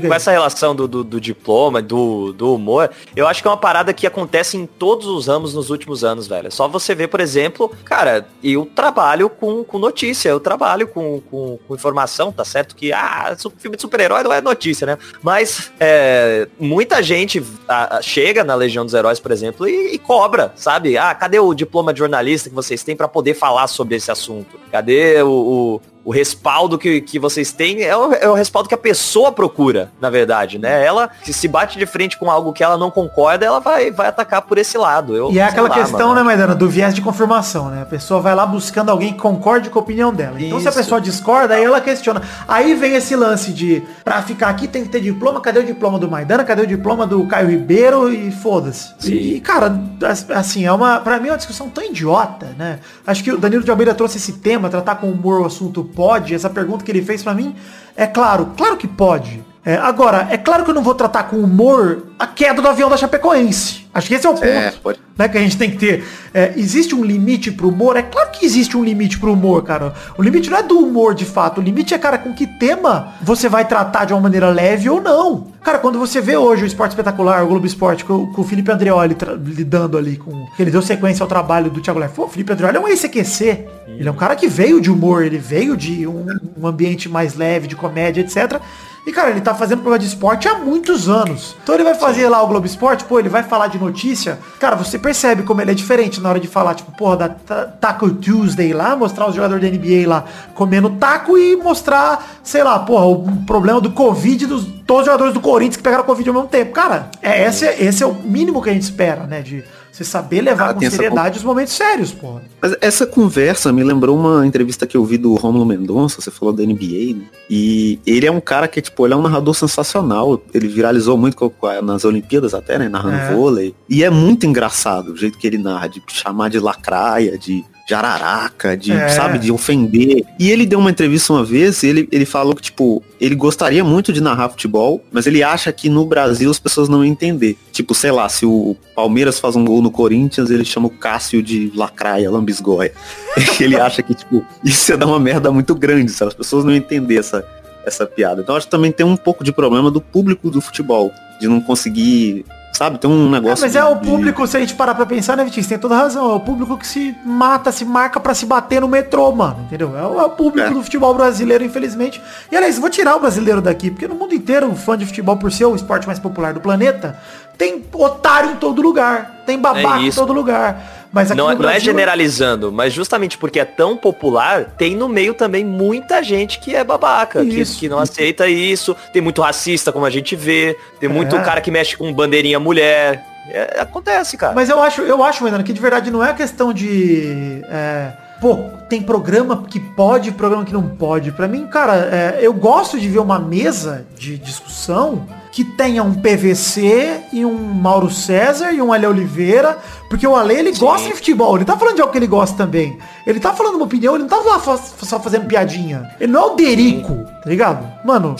[SPEAKER 3] Mas essa relação do, do, do, diploma, do, do humor, eu acho que é uma parada que acontece em todos os ramos nos últimos anos, velho. É só você ver, por exemplo, cara, eu trabalho com, com notícia, eu trabalho com, com, com informação, tá certo que, ah, filme de super-herói não é notícia, né? Mas é, muita gente a, a, chega na Legião dos Heróis, por exemplo, e, e, cobra, sabe? Ah, cadê o diploma de jornalista que vocês têm para poder falar sobre esse assunto? Cadê o, o o respaldo que, que vocês têm é o, é o respaldo que a pessoa procura, na verdade, né? Ela, se se bate de frente com algo que ela não concorda, ela vai, vai atacar por esse lado. Eu,
[SPEAKER 1] e é aquela lá, questão, mano. né, Maidana, do viés de confirmação, né? A pessoa vai lá buscando alguém que concorde com a opinião dela. Então Isso. se a pessoa discorda, aí ela questiona. Aí vem esse lance de, pra ficar aqui tem que ter diploma, cadê o diploma do Maidana, cadê o diploma do Caio Ribeiro e foda-se. E, cara, assim, é uma, pra mim é uma discussão tão idiota, né? Acho que o Danilo de Almeida trouxe esse tema, tratar com humor o assunto pode, essa pergunta que ele fez para mim, é claro, claro que pode. É, agora, é claro que eu não vou tratar com humor a queda do avião da Chapecoense. Acho que esse é o é, ponto é, né, que a gente tem que ter. É, existe um limite pro humor? É claro que existe um limite pro humor, cara. O limite não é do humor de fato. O limite é, cara, com que tema você vai tratar de uma maneira leve ou não. Cara, quando você vê hoje o Esporte Espetacular, o Globo Esporte, com, com o Felipe Andreoli lidando ali com... Ele deu sequência ao trabalho do Thiago Leifert. Pô, o Felipe Andreoli é um ex-CQC. Ele é um cara que veio de humor, ele veio de um, um ambiente mais leve, de comédia, etc. E, cara, ele tá fazendo programa de esporte há muitos anos. Então ele vai fazer Sim. lá o Globo Esporte, pô, ele vai falar de notícia. Cara, você percebe como ele é diferente na hora de falar, tipo, porra, da Taco Tuesday lá, mostrar os jogadores da NBA lá comendo taco e mostrar, sei lá, porra, o problema do Covid dos todos os jogadores do Corinthians que pegaram Covid ao mesmo tempo. Cara, é, esse, esse é o mínimo que a gente espera, né? De você saber levar ah, com seriedade essa... os momentos sérios, porra.
[SPEAKER 4] Mas essa conversa me lembrou uma entrevista que eu vi do Romulo Mendonça, você falou da NBA, né? E ele é um cara que, tipo, ele é um narrador sensacional. Ele viralizou muito nas Olimpíadas até, né? Narrando é. vôlei. E é muito engraçado o jeito que ele narra, de chamar de lacraia, de de araraca, de, é. sabe, de ofender. E ele deu uma entrevista uma vez, ele, ele falou que, tipo, ele gostaria muito de narrar futebol, mas ele acha que no Brasil as pessoas não iam entender. Tipo, sei lá, se o Palmeiras faz um gol no Corinthians, ele chama o Cássio de lacraia, lambisgoia. ele acha que, tipo, isso ia dar uma merda muito grande, sabe? As pessoas não iam entender essa, essa piada. Então acho que também tem um pouco de problema do público do futebol, de não conseguir Sabe? Tem um negócio.
[SPEAKER 1] É, mas de, é o público, de... se a gente parar pra pensar, né, Vitinho? Você tem toda razão. É o público que se mata, se marca para se bater no metrô, mano. Entendeu? É o, é o público é. do futebol brasileiro, infelizmente. E aliás, vou tirar o brasileiro daqui, porque no mundo inteiro, o fã de futebol, por ser o esporte mais popular do planeta, tem otário em todo lugar. Tem babaca é em todo lugar. Mas
[SPEAKER 3] Não, é- não é
[SPEAKER 1] Brasil-
[SPEAKER 3] generalizando, mas justamente porque é tão popular, tem no meio também muita gente que é babaca, que,
[SPEAKER 1] Isso.
[SPEAKER 3] que não aceita isso. Tem muito racista, como a gente vê. Tem muito
[SPEAKER 1] É.
[SPEAKER 3] cara que mexe com bandeirinha mulher. É, acontece, cara.
[SPEAKER 1] Mas eu acho, eu acho, Maidana, que de verdade não é questão de. é, pô, tem programa que pode, programa que não pode. Pra mim, cara, é, eu gosto de ver uma mesa de discussão que tenha um PVC e um Mauro César e um Ale Oliveira, porque o Ale ele gosta de futebol, ele tá falando de algo que ele gosta também. Ele tá falando uma opinião, ele não tá lá só fazendo piadinha. Ele não é o Derico, tá ligado? Mano,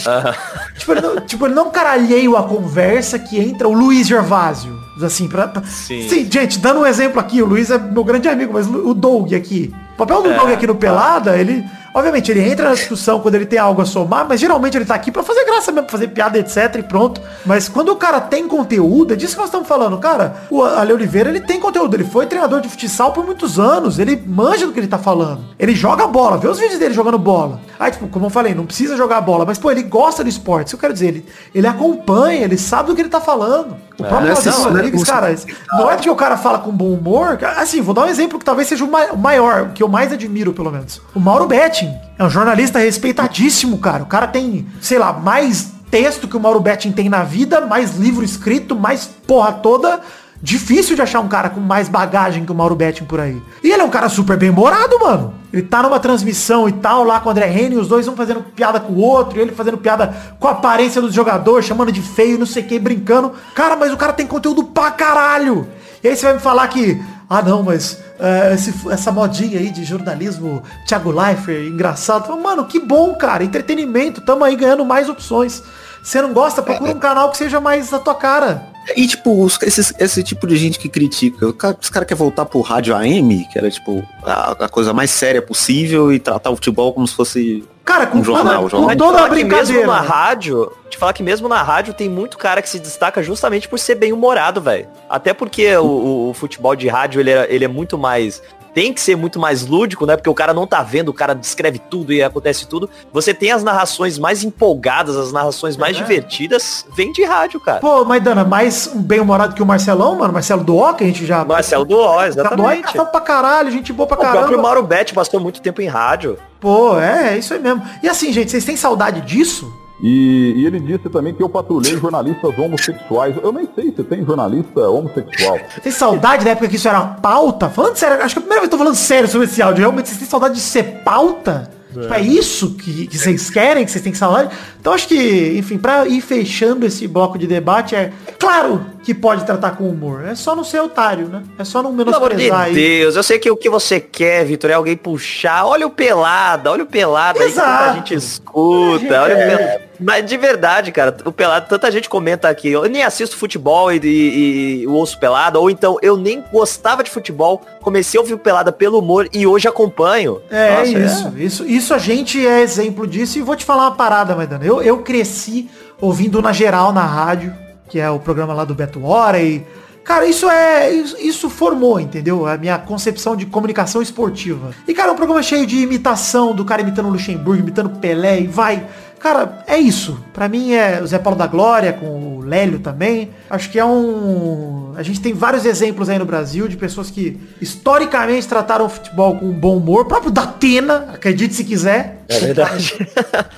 [SPEAKER 1] tipo, ele não, tipo, ele não é um cara alheio à conversa que entra o Luiz Gervásio. Assim, pra, pra-
[SPEAKER 3] Sim.
[SPEAKER 1] Sim, gente, dando um exemplo aqui, o Luiz é meu grande amigo, mas o Doug aqui. O papel do
[SPEAKER 3] É,
[SPEAKER 1] Doug aqui no Pelada, ele. Obviamente, ele entra na discussão quando ele tem algo a somar, mas geralmente ele tá aqui pra fazer graça mesmo, pra fazer piada, etc. e pronto. Mas quando o cara tem conteúdo, é disso que nós estamos falando. Cara, o Ale Oliveira, ele tem conteúdo. Ele foi treinador de futsal por muitos anos. Ele manja do que ele tá falando. Ele joga bola, vê os vídeos dele jogando bola. Aí, tipo, como eu falei, não precisa jogar bola, mas, pô, ele gosta do esporte. Isso que eu quero dizer, ele, ele acompanha, ele sabe do que ele tá falando. O próprio
[SPEAKER 4] é assim, né?
[SPEAKER 1] Rodrigues,
[SPEAKER 4] Como
[SPEAKER 1] cara, não é porque o cara fala com bom humor. Assim, vou dar um exemplo que talvez seja o ma- o maior, o que eu mais admiro, pelo menos. O Mauro Betting é um jornalista respeitadíssimo, cara. O cara tem, sei lá, mais texto que o Mauro Betting tem na vida, mais livro escrito, mais porra toda. Difícil de achar um cara com mais bagagem que o Mauro Betting por aí. E ele é um cara super bem morado, mano. Ele tá numa transmissão e tal, lá com o André Henry, os dois um fazendo piada com o outro, e ele fazendo piada com a aparência do jogador, chamando de feio, não sei o que, brincando. Cara, mas o cara tem conteúdo pra caralho. E aí você vai me falar que, ah não, mas é, esse- essa modinha aí de jornalismo, Thiago Leifert, engraçado. Fala, Mano, que bom, cara, entretenimento, tamo aí ganhando mais opções. Você não gosta, procura um canal que seja mais a tua cara.
[SPEAKER 4] E, tipo, os- esses- esse tipo de gente que critica, cara, os caras querem voltar pro rádio AM, que era, tipo, a, a coisa mais séria possível, e tratar o futebol como se fosse
[SPEAKER 1] Cara, com
[SPEAKER 4] Um jornal,
[SPEAKER 1] toda,
[SPEAKER 4] jornal.
[SPEAKER 1] com toda a
[SPEAKER 3] que mesmo
[SPEAKER 1] brincadeira.
[SPEAKER 3] na rádio, te falar que mesmo na rádio tem muito cara que se destaca justamente por ser bem humorado, velho. Até porque o, o- o futebol de rádio, ele é, ele é muito mais tem que ser muito mais lúdico, né? Porque o cara não tá vendo, o cara descreve tudo e acontece tudo. Você tem as narrações mais empolgadas, as narrações mais
[SPEAKER 1] É.
[SPEAKER 3] divertidas, vem de rádio, cara.
[SPEAKER 1] Pô, Maidana, mais um bem-humorado que o Marcelão, mano. Marcelo Doó, que a gente já...
[SPEAKER 3] Marcelo Duó,
[SPEAKER 1] Doó é
[SPEAKER 3] exatamente.
[SPEAKER 1] engraçado pra caralho, gente boa pra
[SPEAKER 3] O próprio. Mauro Betti passou muito tempo em rádio.
[SPEAKER 1] Pô, é, é isso aí mesmo. E assim, gente, vocês têm saudade disso?
[SPEAKER 5] E, e ele disse também que eu patrulhei jornalistas homossexuais. Eu nem sei se tem jornalista homossexual.
[SPEAKER 1] Tem saudade da época que isso era pauta? Falando sério, acho que é a primeira vez que eu tô falando sério sobre esse áudio. Realmente, vocês têm saudade de ser pauta? Tipo, é isso que, que vocês querem, que vocês têm saudade? Então acho que, enfim, pra ir fechando esse bloco de debate, é claro que pode tratar com humor. É só não ser otário, né? É só não
[SPEAKER 3] Pelo amor de
[SPEAKER 1] menosprezar aí.
[SPEAKER 3] Deus, eu sei que o que você quer, Vitor, é alguém puxar. Olha o pelada, olha o pelada aí que tanta gente escuta. Olha o
[SPEAKER 1] É.
[SPEAKER 3] pelada. Mas de verdade, cara, o pelado, tanta gente comenta aqui. Eu nem assisto futebol e, e, e ouço pelada, ou então eu nem gostava de futebol, comecei a ouvir pelada pelo humor e hoje acompanho.
[SPEAKER 1] É,
[SPEAKER 3] Nossa,
[SPEAKER 1] isso, isso. Isso a gente é exemplo disso. E vou te falar uma parada, Maidana. Eu, eu cresci ouvindo na geral na rádio, que é o programa lá do Beto Hora e. Cara, isso é. Isso, isso formou, entendeu? A minha concepção de comunicação esportiva. E, cara, é um programa cheio de imitação, do cara imitando o Luxemburgo, imitando Pelé e vai. Cara, é isso. Pra mim é o Zé Paulo da Glória, com o Lélio também. Acho que é um. A gente tem vários exemplos aí no Brasil de pessoas que historicamente trataram o futebol com bom humor. O próprio Datena, acredite se quiser.
[SPEAKER 3] É verdade.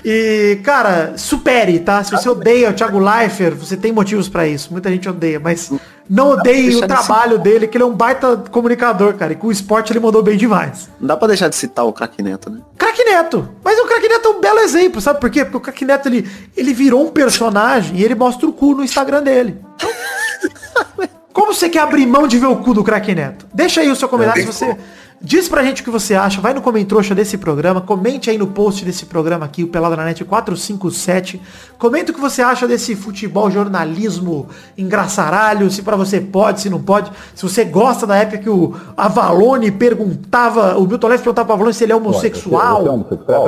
[SPEAKER 1] E, cara, supere, tá? Se você odeia o Thiago Leifert, você tem motivos pra isso. Muita gente odeia, mas não odeie o
[SPEAKER 4] de
[SPEAKER 1] trabalho dele, que ele é um baita comunicador, cara. E com o esporte ele mandou bem demais.
[SPEAKER 4] Não dá pra deixar de citar o craque Neto, né?
[SPEAKER 1] Craque Neto. Mas o Craque Neto é um belo exemplo, sabe por quê? Porque o Craque Neto, ele, ele virou um personagem e ele mostra o cu no Instagram dele. Como você quer abrir mão de ver o cu do Craque Neto? Deixa aí o seu comentário. Se você diz pra gente o que você acha, vai no Comentrouxa desse programa, comente aí no post desse programa aqui, o Pelada na Net 457. Comenta o que você acha desse futebol jornalismo engraçaralho, se pra você pode, se não pode. Se você gosta da época que o Avalone perguntava, o Milton Leff perguntava pro Avalone se ele é homossexual.
[SPEAKER 5] Você é homossexual?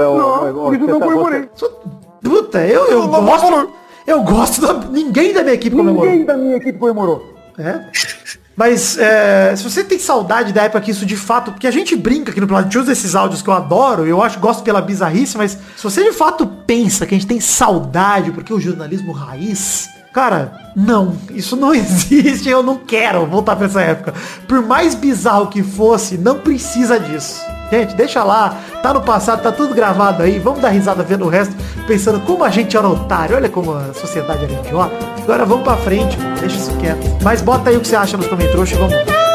[SPEAKER 2] Não, isso não comemorei.
[SPEAKER 1] Puta, eu, eu gosto. Eu gosto da. Ninguém da minha equipe comemorou.
[SPEAKER 2] Ninguém da minha equipe comemorou.
[SPEAKER 1] É. Mas é, se você tem saudade da época que isso de fato. Porque a gente brinca aqui no gente usa esses áudios que eu adoro, eu acho gosto pela bizarrice, mas se você de fato pensa que a gente tem saudade, porque o jornalismo raiz Cara, não, isso não existe, eu não quero voltar pra essa época. Por mais bizarro que fosse, não precisa disso. Gente, deixa lá, tá no passado, tá tudo gravado aí, vamos dar risada vendo o resto, pensando como a gente era otário, olha como a sociedade era idiota. Agora vamos pra frente, deixa isso quieto. Mas bota aí o que você acha nos comentários e vamos.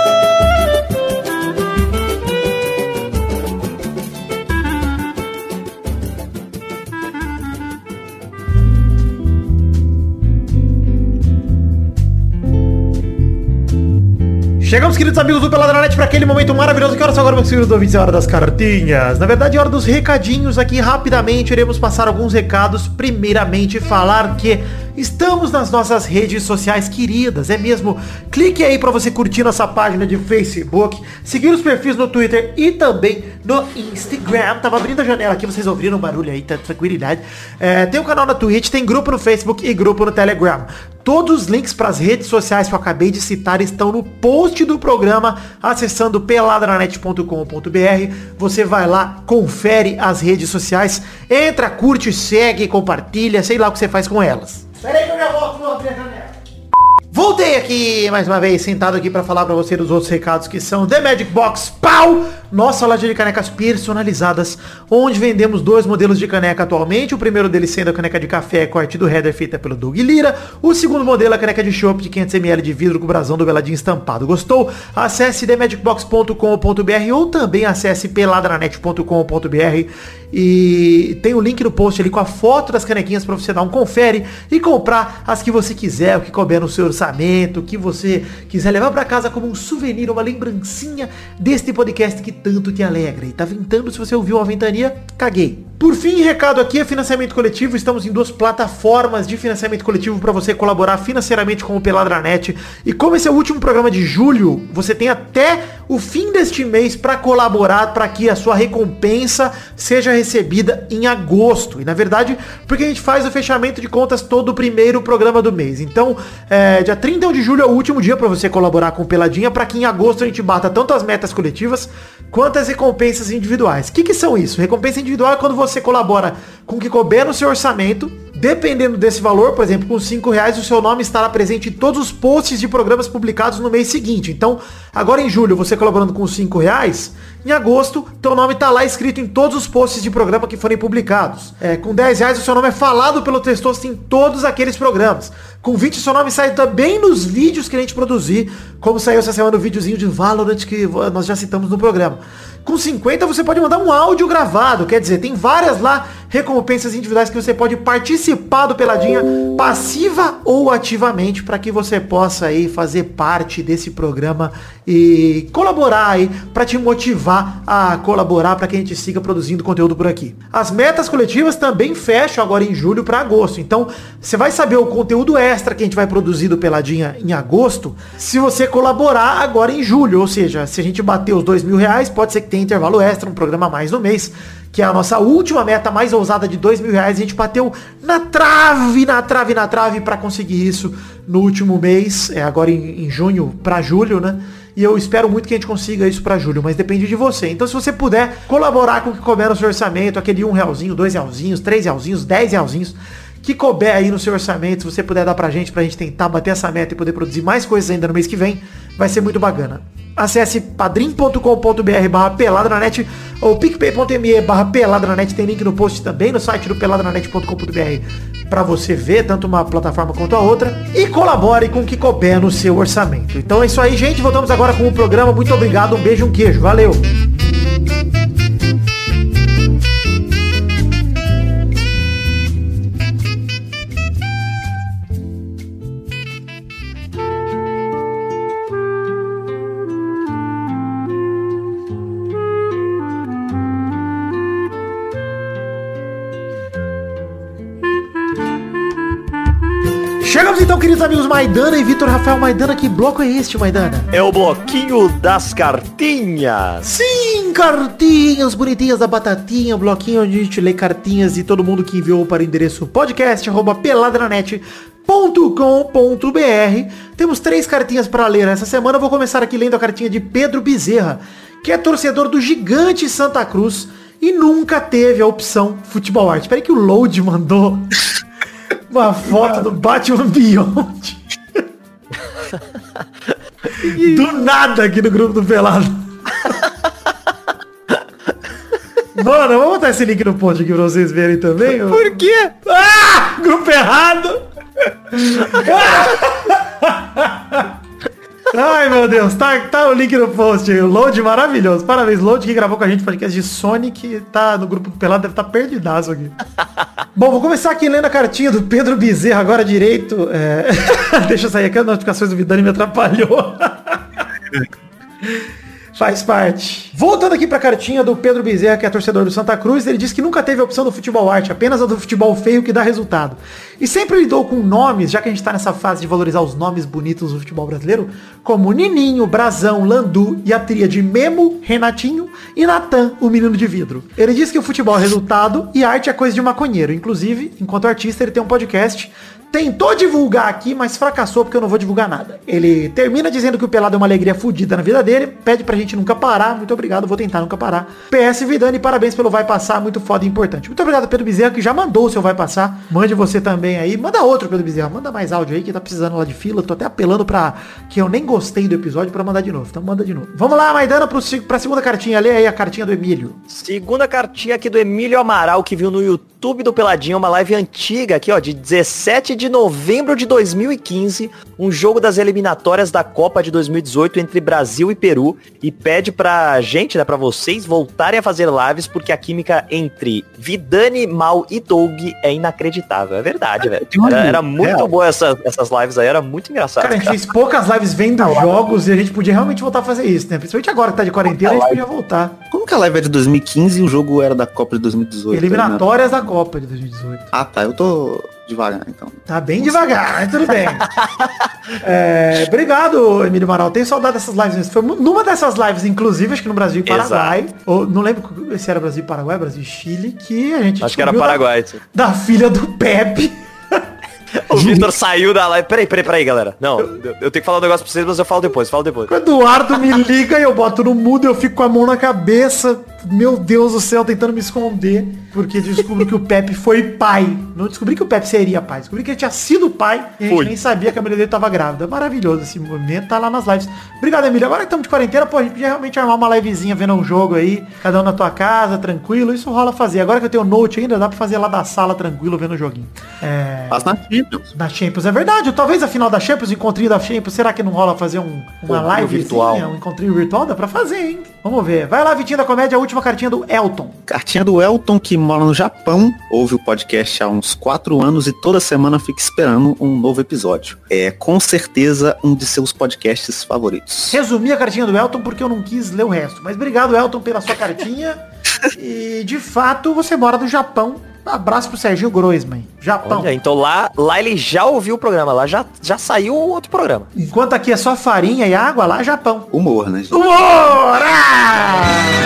[SPEAKER 1] Chegamos, queridos amigos do Peladranet, para aquele momento maravilhoso. Que horas agora, meus queridos ouvintes? É hora das cartinhas. Na verdade, é hora dos recadinhos aqui. Rapidamente, iremos passar alguns recados. Primeiramente, falar que estamos nas nossas redes sociais queridas. É mesmo? Clique aí para você curtir nossa página de Facebook, seguir os perfis no Twitter e também no Instagram. Tava abrindo a janela aqui, vocês ouviram o barulho aí, tá tranquilidade. É, tem um canal na Twitch, tem grupo no Facebook e grupo no Telegram. Todos os links para as redes sociais que eu acabei de citar estão no post do programa, acessando peladranet.com.br. Você vai lá, confere as redes sociais, entra, curte, segue, compartilha, sei lá o que você faz com elas. Peraí que eu já volto, vou abrir a janela. Voltei aqui mais uma vez, sentado aqui para falar para você dos outros recados que são The Magic Box Pau, nossa loja de canecas personalizadas, onde vendemos dois modelos de caneca atualmente. O primeiro deles sendo a caneca de café, corte do header feita pelo Doug Lira. O segundo modelo, a caneca de chopp de 500ml de vidro com brasão do Beladinho estampado. Gostou? Acesse themagicbox.com.br ou também acesse peladranet.com.br e tem o link no post ali com a foto das canequinhas para você dar um confere e comprar as que você quiser, o que couber no seu orçamento, o que você quiser levar para casa como um souvenir, uma lembrancinha deste podcast que tanto te alegra. E tá ventando, se você ouviu a ventania, caguei. Por fim, recado aqui é financiamento coletivo. Estamos em duas plataformas de financiamento coletivo para você colaborar financeiramente com o Peladranet. E como esse é o último programa de julho, você tem até o fim deste mês para colaborar para que a sua recompensa seja recebida em agosto. E na verdade, porque a gente faz o fechamento de contas todo o primeiro programa do mês. Então, é, dia 31 de julho é o último dia para você colaborar com o Peladinha para que em agosto a gente bata tanto as metas coletivas quanto as recompensas individuais. O que, que são isso? Recompensa individual é quando você colabora com o que couber no seu orçamento Dependendo desse valor, por exemplo, com 5 reais, o seu nome estará presente em todos os posts de programas publicados no mês seguinte. Então, agora em julho, você colaborando com 5 reais, em agosto, teu nome está lá escrito em todos os posts de programa que forem publicados. É, com 10 reais, o seu nome é falado pelo Testosto em todos aqueles programas. Com 20, o seu nome sai também nos vídeos que a gente produzir, como saiu essa semana o videozinho de Valorant que nós já citamos no programa. Com 50 você pode mandar um áudio gravado, quer dizer, tem várias lá recompensas individuais que você pode participar do Peladinha passiva ou ativamente para que você possa aí fazer parte desse programa e colaborar aí para te motivar a colaborar para que a gente siga produzindo conteúdo por aqui. As metas coletivas também fecham agora em julho para agosto. Então, você vai saber o conteúdo extra que a gente vai produzir do Peladinha em agosto se você colaborar agora em julho. Ou seja, se a gente bater os dois mil reais, pode ser que tenha intervalo extra, um programa mais no mês que é a nossa última meta mais ousada de dois mil reais. A gente bateu na trave, na trave, na trave para conseguir isso no último mês, é agora em, em junho para julho, né? E eu espero muito que a gente consiga isso para julho, mas depende de você. Então se você puder colaborar com o que couber no seu orçamento, aquele um realzinho, dois realzinhos, três realzinhos, dez realzinhos, que couber aí no seu orçamento, se você puder dar pra gente, pra gente tentar bater essa meta e poder produzir mais coisas ainda no mês que vem, vai ser muito bacana. Acesse padrim.com.br barra peladranet ou picpay.me barra peladranet, tem link no post também no site do peladranet.com.br para você ver tanto uma plataforma quanto a outra e colabore com o que couber no seu orçamento. Então é isso aí, gente. Voltamos agora com o programa. Muito obrigado, um beijo, um queijo. Valeu! Chegamos então, queridos amigos Maidana e Vitor Rafael Maidana. Que bloco é este, Maidana?
[SPEAKER 3] É o bloquinho das cartinhas.
[SPEAKER 1] Sim, cartinhas bonitinhas da batatinha, bloquinho onde a gente lê cartinhas de todo mundo que enviou para o endereço podcast@peladranet.com.br. Temos três cartinhas para ler essa semana. Eu vou começar aqui lendo a cartinha de Pedro Bezerra, que é torcedor do Gigante Santa Cruz e nunca teve a opção Futebol Arte. Espera que o Load mandou uma foto do Batman Beyond. do nada aqui no grupo do Pelado. Mano, vamos botar esse link no post aqui pra vocês verem também. ó.
[SPEAKER 3] Por quê?
[SPEAKER 1] Ah! Grupo errado! Ai, meu Deus, tá, tá o link no post. O Load maravilhoso. Parabéns, Load, que gravou com a gente podcast de Sonic. Tá no grupo do Pelado, deve estar tá perdidaço aqui. Bom, vou começar aqui lendo a cartinha do Pedro Bezerra agora direito. É... Deixa eu sair aqui, as notificações do Vidani me atrapalhou. Faz parte. Voltando aqui pra cartinha do Pedro Bezerra, que é torcedor do Santa Cruz, ele diz que nunca teve a opção do futebol arte, apenas a do futebol feio que dá resultado. E sempre lidou com nomes, já que a gente tá nessa fase de valorizar os nomes bonitos do futebol brasileiro, como Nininho, Brazão, Landu e a tríade Memo, Renatinho e Natan, o menino de vidro. Ele diz que o futebol é resultado e arte é coisa de maconheiro. Inclusive, enquanto artista, ele tem um podcast tentou divulgar aqui, mas fracassou porque eu não vou divulgar nada. Ele termina dizendo que o Pelado é uma alegria fodida na vida dele, pede pra gente nunca parar, muito obrigado, vou tentar nunca parar. PS Vidani, parabéns pelo Vai Passar, muito foda e importante. Muito obrigado Pedro Bezerra, que já mandou o seu Vai Passar, mande você também aí, manda outro Pedro Bezerra, manda mais áudio aí, que tá precisando lá de fila, tô até apelando pra que eu nem gostei do episódio pra mandar de novo, então manda de novo. Vamos lá, Maidana, pro, pra segunda cartinha, lê aí a cartinha do Emílio.
[SPEAKER 3] Segunda cartinha aqui do Emílio Amaral, que viu no YouTube do Peladinho, uma live antiga aqui, ó, de 17 de novembro de 2015, um jogo das eliminatórias da Copa de 2018 entre Brasil e Peru, e pede pra gente, né, pra vocês voltarem a fazer lives, porque a química entre Vidani, Mal e Doug é inacreditável. É verdade, velho. Era, era muito
[SPEAKER 4] Real.
[SPEAKER 3] boa essa- essas lives aí, era muito engraçado.
[SPEAKER 1] Cara, a gente fez poucas lives vendo jogos e a gente podia realmente voltar a fazer isso, né? Principalmente agora que tá de quarentena, a gente podia voltar.
[SPEAKER 4] Como que a live é de 2015 e o jogo era da Copa de 2018? né?
[SPEAKER 1] Eliminatórias da Copa de 2018.
[SPEAKER 4] Ah, tá. Eu tô devagar, então.
[SPEAKER 1] Tá bem devagar, mas tudo bem. É, obrigado, Emílio Amaral. Tenho saudade dessas lives. Foi numa dessas lives, inclusive, acho que no Brasil e Paraguai. Ou, não lembro se era Brasil e Paraguai, Brasil e Chile, que a gente
[SPEAKER 3] Acho que era
[SPEAKER 1] da-
[SPEAKER 3] Paraguai. sim.
[SPEAKER 1] Da, filha do Pepe.
[SPEAKER 3] O Vitor saiu da live. Peraí, peraí, peraí, galera. Não, eu, eu tenho que falar um negócio pra vocês, mas eu falo depois, falo depois.
[SPEAKER 1] O Eduardo me liga e eu boto no mudo, eu fico com a mão na cabeça. Meu Deus do céu, tentando me esconder. Porque descubro que o Pepe foi pai. Não descobri que o Pepe seria pai. Descobri que ele tinha sido pai e a gente
[SPEAKER 3] Foi.
[SPEAKER 1] nem sabia que a mulher dele tava grávida. Maravilhoso esse momento, tá lá nas lives. Obrigado, Emílio. Agora que estamos de quarentena, pô, a gente podia realmente armar uma livezinha vendo um jogo aí. Cada um na tua casa, tranquilo. Isso rola fazer. Agora que eu tenho note ainda, dá pra fazer lá da sala tranquilo vendo o joguinho. É...
[SPEAKER 4] Faz na Champions.
[SPEAKER 1] Da Champions, é verdade. Talvez a final da Champions, o encontrinho da Champions, será que não rola fazer um, uma live
[SPEAKER 3] virtual.
[SPEAKER 1] Um encontrinho virtual? Dá pra fazer, hein? Vamos ver. Vai lá, Vitinho da Comédia, a última cartinha do Elton.
[SPEAKER 4] Cartinha do Elton, que mora no Japão, ouve o podcast há uns quatro anos e toda semana fica esperando um novo episódio. É com certeza um de seus podcasts favoritos.
[SPEAKER 1] Resumi a cartinha do Elton porque eu não quis ler o resto. Mas obrigado, Elton, pela sua cartinha. e, de fato, você mora no Japão. Abraço pro Serginho Groisman. Japão.
[SPEAKER 3] Olha, então lá, lá ele já ouviu o programa, lá já, já saiu outro programa.
[SPEAKER 1] Enquanto aqui é só farinha e água, lá é Japão.
[SPEAKER 4] Humor, né, gente?
[SPEAKER 1] Humor! Ah!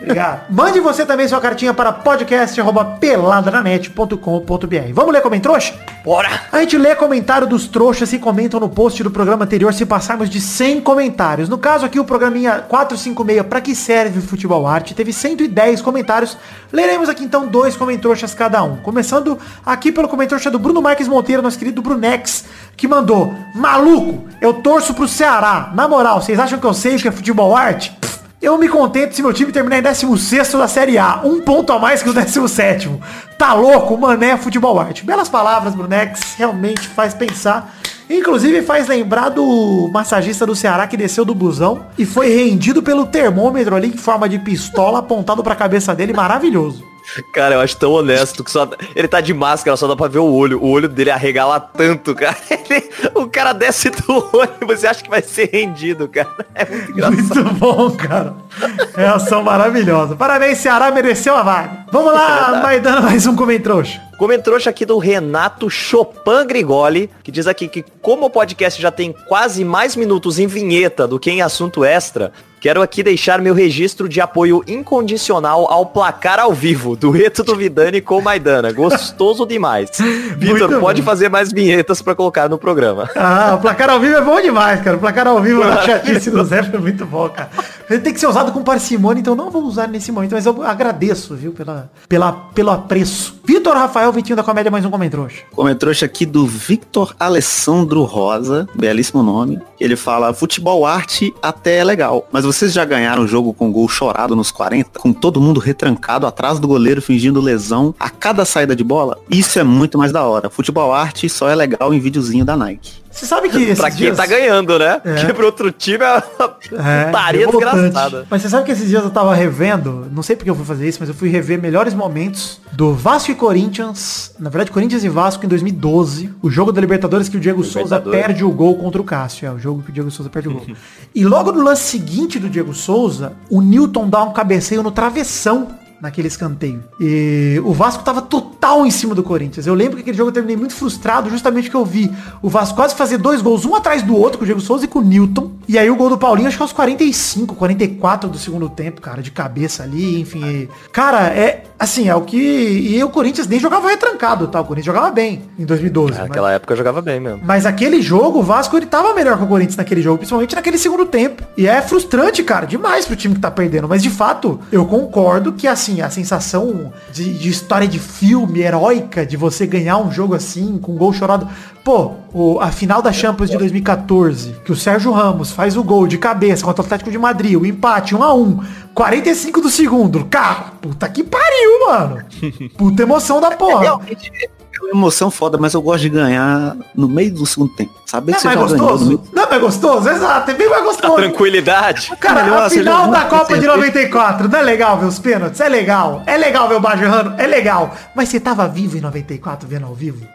[SPEAKER 1] Obrigado. Mande você também sua cartinha para podcast.peladranet.com.br. Vamos ler como em trouxa?
[SPEAKER 3] Bora!
[SPEAKER 1] A gente lê comentário dos trouxas que comentam no post do programa anterior se passarmos de 100 comentários. No caso aqui, o programinha 456, para que serve o Futebol Arte, teve 110 comentários. Leremos aqui então dois comentroxas cada um. Começando aqui pelo comentroxa do Bruno Marques Monteiro, nosso querido Brunex, que mandou, maluco, eu torço pro Ceará. Na moral, vocês acham que eu sei o que é Futebol Arte? Eu me contento se meu time terminar em 16 da Série A. Um ponto a mais que o 17 Tá louco? Mané Futebol Arte. Belas palavras, Brunex. Realmente faz pensar. Inclusive faz lembrar do massagista do Ceará que desceu do busão e foi rendido pelo termômetro ali em forma de pistola apontado pra cabeça dele. Maravilhoso.
[SPEAKER 3] Cara, eu acho tão honesto que só. Ele tá de máscara, só dá pra ver o olho. O olho dele arregala tanto, cara. Ele- o cara desce do olho e você acha que vai ser rendido, cara. É muito engraçado.
[SPEAKER 1] Muito bom, cara. Reação maravilhosa. Parabéns, Ceará mereceu a vaga. Vamos lá, vai dando mais um comentrouxa.
[SPEAKER 3] Comentrouxa aqui do Renato Chopin Grigoli, que diz aqui que como o podcast já tem quase mais minutos em vinheta do que em assunto extra, quero aqui deixar meu registro de apoio incondicional ao placar ao vivo, dueto do Vidani com Maidana. Gostoso demais. Vitor, pode
[SPEAKER 1] bom.
[SPEAKER 3] fazer mais vinhetas pra colocar no programa.
[SPEAKER 1] Ah, o placar ao vivo é bom demais, cara. O placar ao vivo na chatice do Zé foi muito bom, cara. Ele tem que ser usado com parcimônia, então não vou usar nesse momento, mas eu agradeço, viu, pela, pela, pelo apreço. Vitor Rafael, Vitinho da Comédia, mais um comentrouxa.
[SPEAKER 4] Comentrouxa aqui do Victor Alessandro Rosa, belíssimo nome. Ele fala, futebol arte até é legal, mas vocês já ganharam o jogo com gol chorado nos 40, com todo mundo retrancado atrás do goleiro fingindo lesão a cada saída de bola? Isso é muito mais da hora. Futebol arte só é legal em videozinho da Nike.
[SPEAKER 1] Você sabe que
[SPEAKER 3] pra quem
[SPEAKER 1] dias...
[SPEAKER 3] tá ganhando, né?
[SPEAKER 1] É.
[SPEAKER 3] Porque pro outro time é uma
[SPEAKER 1] É,
[SPEAKER 3] putaria
[SPEAKER 1] revoltante.
[SPEAKER 3] desgraçada.
[SPEAKER 1] Mas você sabe que esses dias eu tava revendo, não sei porque eu fui fazer isso, mas eu fui rever melhores momentos do Vasco e Corinthians, na verdade Corinthians e Vasco em 2012, o jogo da Libertadores que o Diego Souza perde o gol contra o Cássio, é o jogo que o Diego Souza perde o gol. e logo no lance seguinte do Diego Souza, o Newton dá um cabeceio no travessão naquele escanteio. E o Vasco tava total em cima do Corinthians. Eu lembro que aquele jogo eu terminei muito frustrado, justamente porque eu vi o Vasco quase fazer dois gols, um atrás do outro, com o Diego Souza e com o Newton. E aí o gol do Paulinho, acho que aos 45, 44 do segundo tempo, cara, de cabeça ali, enfim. e- Cara, é assim, é o que. E o Corinthians nem jogava retrancado, tá? O Corinthians jogava bem em 2012. mas-
[SPEAKER 3] Naquela época eu jogava bem mesmo.
[SPEAKER 1] mas aquele jogo, o Vasco, ele tava melhor que o Corinthians naquele jogo, principalmente naquele segundo tempo. E é frustrante, cara, demais pro time que tá perdendo. Mas de fato, eu concordo que, assim, a sensação de, de história de filme heróica, de você ganhar um jogo assim, com gol chorado. Pô, o- a final da Champions de 2014, que o Sérgio Ramos faz o gol de cabeça contra o Atlético de Madrid, o empate 1 a 1 45 do segundo. Cara, puta que pariu, mano. Puta emoção da porra.
[SPEAKER 4] Realmente é uma emoção foda, mas eu gosto de ganhar no meio do segundo tempo. Saber
[SPEAKER 1] Não
[SPEAKER 4] que
[SPEAKER 1] é
[SPEAKER 4] você
[SPEAKER 1] mais
[SPEAKER 4] ganhou
[SPEAKER 1] gostoso?
[SPEAKER 4] meio.
[SPEAKER 1] Não é mais gostoso? Exato, é bem mais
[SPEAKER 3] A
[SPEAKER 1] gostoso.
[SPEAKER 3] tranquilidade.
[SPEAKER 1] Cara,
[SPEAKER 4] Melhor,
[SPEAKER 1] a final da Copa de
[SPEAKER 4] certeza.
[SPEAKER 1] 94, não é legal ver os pênaltis? É legal. É legal ver o Baggio errando? É legal. Mas você tava vivo em 94 vendo ao vivo?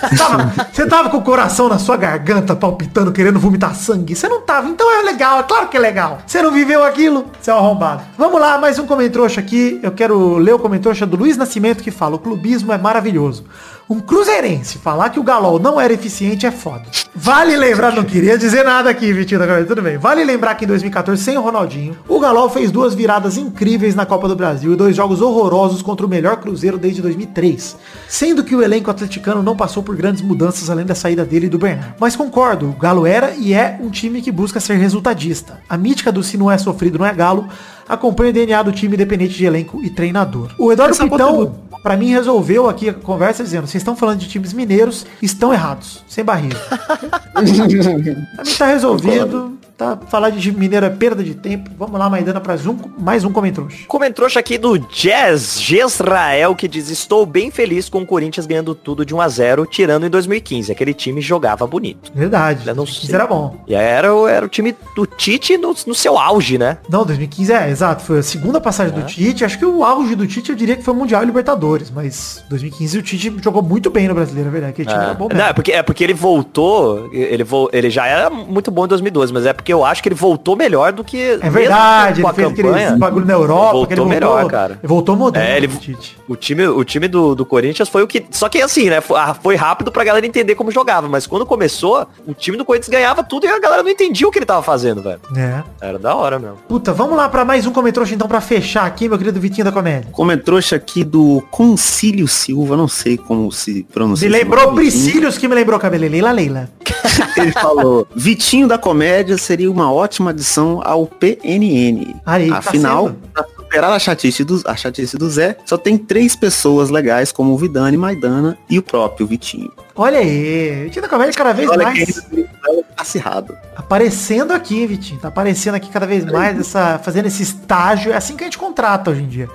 [SPEAKER 1] Você tava, você tava com o coração na sua garganta, palpitando, querendo vomitar sangue? Você não tava, então é legal, é claro que é legal. Você não viveu aquilo? Você é um arrombado. Vamos lá, mais um comentrouxa aqui. Eu quero ler o comentrouxa do Luiz Nascimento que fala, o clubismo é maravilhoso. Um cruzeirense falar que o Galol não era eficiente é foda. Vale lembrar, não queria dizer nada aqui, Vitinho da Cabeça, tudo bem. Vale lembrar que em 2014, sem o Ronaldinho, o Galol fez duas viradas incríveis na Copa do Brasil e dois jogos horrorosos contra o melhor Cruzeiro desde 2003. Sendo que o elenco atleticano não passou por grandes mudanças além da saída dele e do Bernard. Mas concordo, o Galo era e é um time que busca ser resultadista. A mítica do se não é sofrido, não é Galo, acompanha o DNA do time independente de elenco e treinador. O Eduardo
[SPEAKER 4] Essa
[SPEAKER 1] Pitão, pra mim, resolveu aqui a conversa dizendo, vocês estão falando de times mineiros, estão errados, sem barriga. pra mim tá resolvido, tá? Falar de time mineiro é perda de tempo. Vamos lá, Maidana, pra um, mais um comentrouxa.
[SPEAKER 3] Comentrouxa aqui do Jazz Gesrael que diz Estou bem feliz com o Corinthians ganhando tudo de 1 a 0 tirando em 2015. Aquele time jogava bonito.
[SPEAKER 1] Verdade,
[SPEAKER 3] Eu não
[SPEAKER 1] 2015
[SPEAKER 3] sei.
[SPEAKER 1] era bom.
[SPEAKER 3] E era, o- era o time do Tite no, no seu auge, né?
[SPEAKER 1] Não, 2015 é, exato. Foi a segunda passagem
[SPEAKER 3] É.
[SPEAKER 1] do Tite. Acho que o auge do Tite eu diria que foi o Mundial e Libertadores. Mas 2015 o Tite jogou muito bem no brasileiro, é verdade. Aquele time era bom mesmo.
[SPEAKER 3] Não, é porque, é porque ele voltou, ele, vo, ele já era muito bom em 2012, mas é porque eu acho que ele voltou melhor do que
[SPEAKER 1] É verdade,
[SPEAKER 3] mesmo
[SPEAKER 1] ele fez
[SPEAKER 3] campanha.
[SPEAKER 1] aquele bagulho na Europa,
[SPEAKER 3] voltou
[SPEAKER 1] ele voltou,
[SPEAKER 3] melhor, cara.
[SPEAKER 1] Ele voltou moderno,
[SPEAKER 3] É, ele-
[SPEAKER 1] o Tite.
[SPEAKER 3] O time, o time do, do Corinthians foi o que. Só que assim, né? Foi, ah, foi rápido pra galera entender como jogava. Mas quando começou, o time do Corinthians ganhava tudo e a galera não entendia o que ele tava fazendo, velho.
[SPEAKER 1] É.
[SPEAKER 3] Era da hora mesmo.
[SPEAKER 1] Puta, vamos lá pra mais um comentrouxa então pra fechar aqui, meu querido Vitinho da Comédia.
[SPEAKER 4] Comentrouxa aqui do Concílio Silva, não sei como se pronuncia.
[SPEAKER 1] Me lembrou. Priscílios que me lembrou Cabelo Leila Leila.
[SPEAKER 4] Ele falou, Vitinho da Comédia seria uma ótima adição ao PNN.
[SPEAKER 1] Aí, tá
[SPEAKER 4] Afinal, pra superar a chatice, do, a chatice do Zé, só tem três pessoas legais como o Vidani, Maidana e o próprio Vitinho.
[SPEAKER 1] Olha aí, Vitinho da Comédia cada vez
[SPEAKER 4] Olha
[SPEAKER 1] mais
[SPEAKER 4] quem é acirrado.
[SPEAKER 1] aparecendo aqui, Vitinho. Tá aparecendo aqui cada vez mais, essa, fazendo esse estágio. É assim que a gente contrata hoje em dia.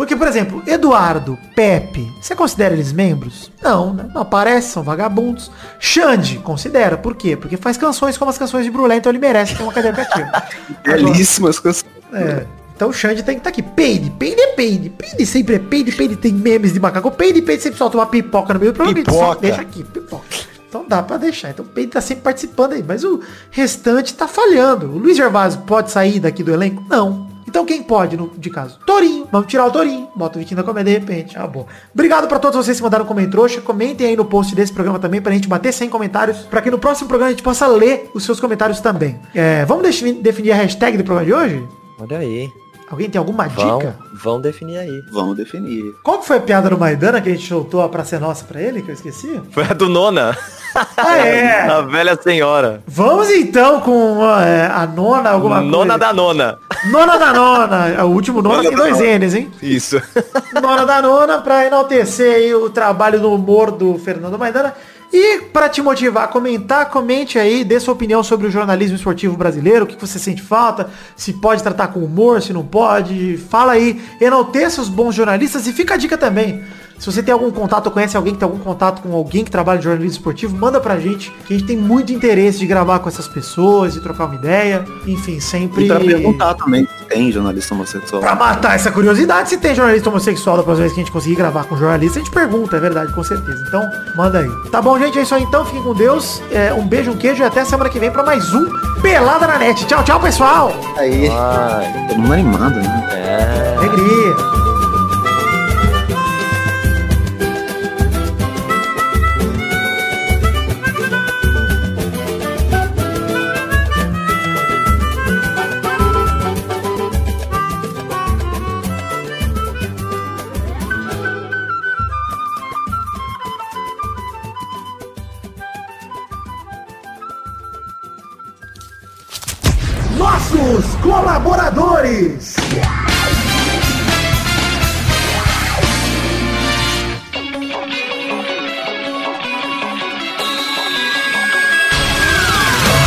[SPEAKER 1] Porque, por exemplo, Eduardo, Pepe, você considera eles membros? Não, né? Não aparece, são vagabundos. Xande, considera. Por quê? Porque faz canções como as canções de Brulé, então ele merece ter uma cadeira cativa.
[SPEAKER 4] Belíssimas coisas.
[SPEAKER 1] É. Então o Xande tem que estar aqui. Peide, peide é peide. Peide sempre é peide, peide tem memes de macaco. Peide, peide sempre solta uma pipoca no meio do programa.
[SPEAKER 6] Pipoca.
[SPEAKER 1] deixa aqui, pipoca. Então dá pra deixar. Então o Peide tá sempre participando aí. Mas o restante tá falhando. O Luiz Gervásio pode sair daqui do elenco? Não. Então quem pode, no, de caso? Torinho. Vamos tirar o Torinho. Bota o Vitinho da comédia de repente. Ah, boa. Obrigado pra todos vocês que mandaram comentrouxa. Comentem aí no post desse programa também pra gente bater 100 comentários. Pra que no próximo programa a gente possa ler os seus comentários também. É, vamos definir a hashtag do programa de hoje?
[SPEAKER 3] Olha aí.
[SPEAKER 1] Alguém tem alguma
[SPEAKER 3] Vão,
[SPEAKER 1] dica?
[SPEAKER 3] vão definir aí.
[SPEAKER 4] Vamos definir.
[SPEAKER 1] Qual que foi a piada do Maidana que a gente soltou a Praça é Nossa pra ele, que eu esqueci?
[SPEAKER 3] Foi a do Nona.
[SPEAKER 1] Ah, é!
[SPEAKER 3] A velha senhora.
[SPEAKER 1] Vamos então com é, a nona, alguma
[SPEAKER 3] Nona
[SPEAKER 1] coisa.
[SPEAKER 3] da nona.
[SPEAKER 1] Nona da nona. É, O último nona
[SPEAKER 3] Nona
[SPEAKER 1] tem dois
[SPEAKER 3] nona.
[SPEAKER 1] N's, hein?
[SPEAKER 3] Isso.
[SPEAKER 1] Nona da nona pra enaltecer aí o trabalho no humor do Fernando Maidana. E para te motivar a comentar, comente aí, dê sua opinião sobre o jornalismo esportivo brasileiro, o que você sente falta, se pode tratar com humor, se não pode. Fala aí, enalteça os bons jornalistas e fica a dica também. Se você tem algum contato, ou conhece alguém que tem algum contato com alguém que trabalha em jornalismo esportivo, manda pra gente, que a gente tem muito interesse de gravar com essas pessoas, de trocar uma ideia. Enfim, sempre.
[SPEAKER 4] E pra perguntar também se tem jornalista homossexual.
[SPEAKER 1] Pra matar essa curiosidade, se tem jornalista homossexual da próxima vez que a gente conseguir gravar com jornalista, a gente pergunta, é verdade, com certeza. Então, manda aí. Tá bom, gente? É isso aí então. Fiquem com Deus. É, um beijo, um queijo e até semana que vem pra mais um Pelada na Net. Tchau, tchau, pessoal.
[SPEAKER 4] Aí,
[SPEAKER 3] Ai,
[SPEAKER 4] todo mundo animado, né?
[SPEAKER 3] é.
[SPEAKER 1] Alegria. Colaboradores.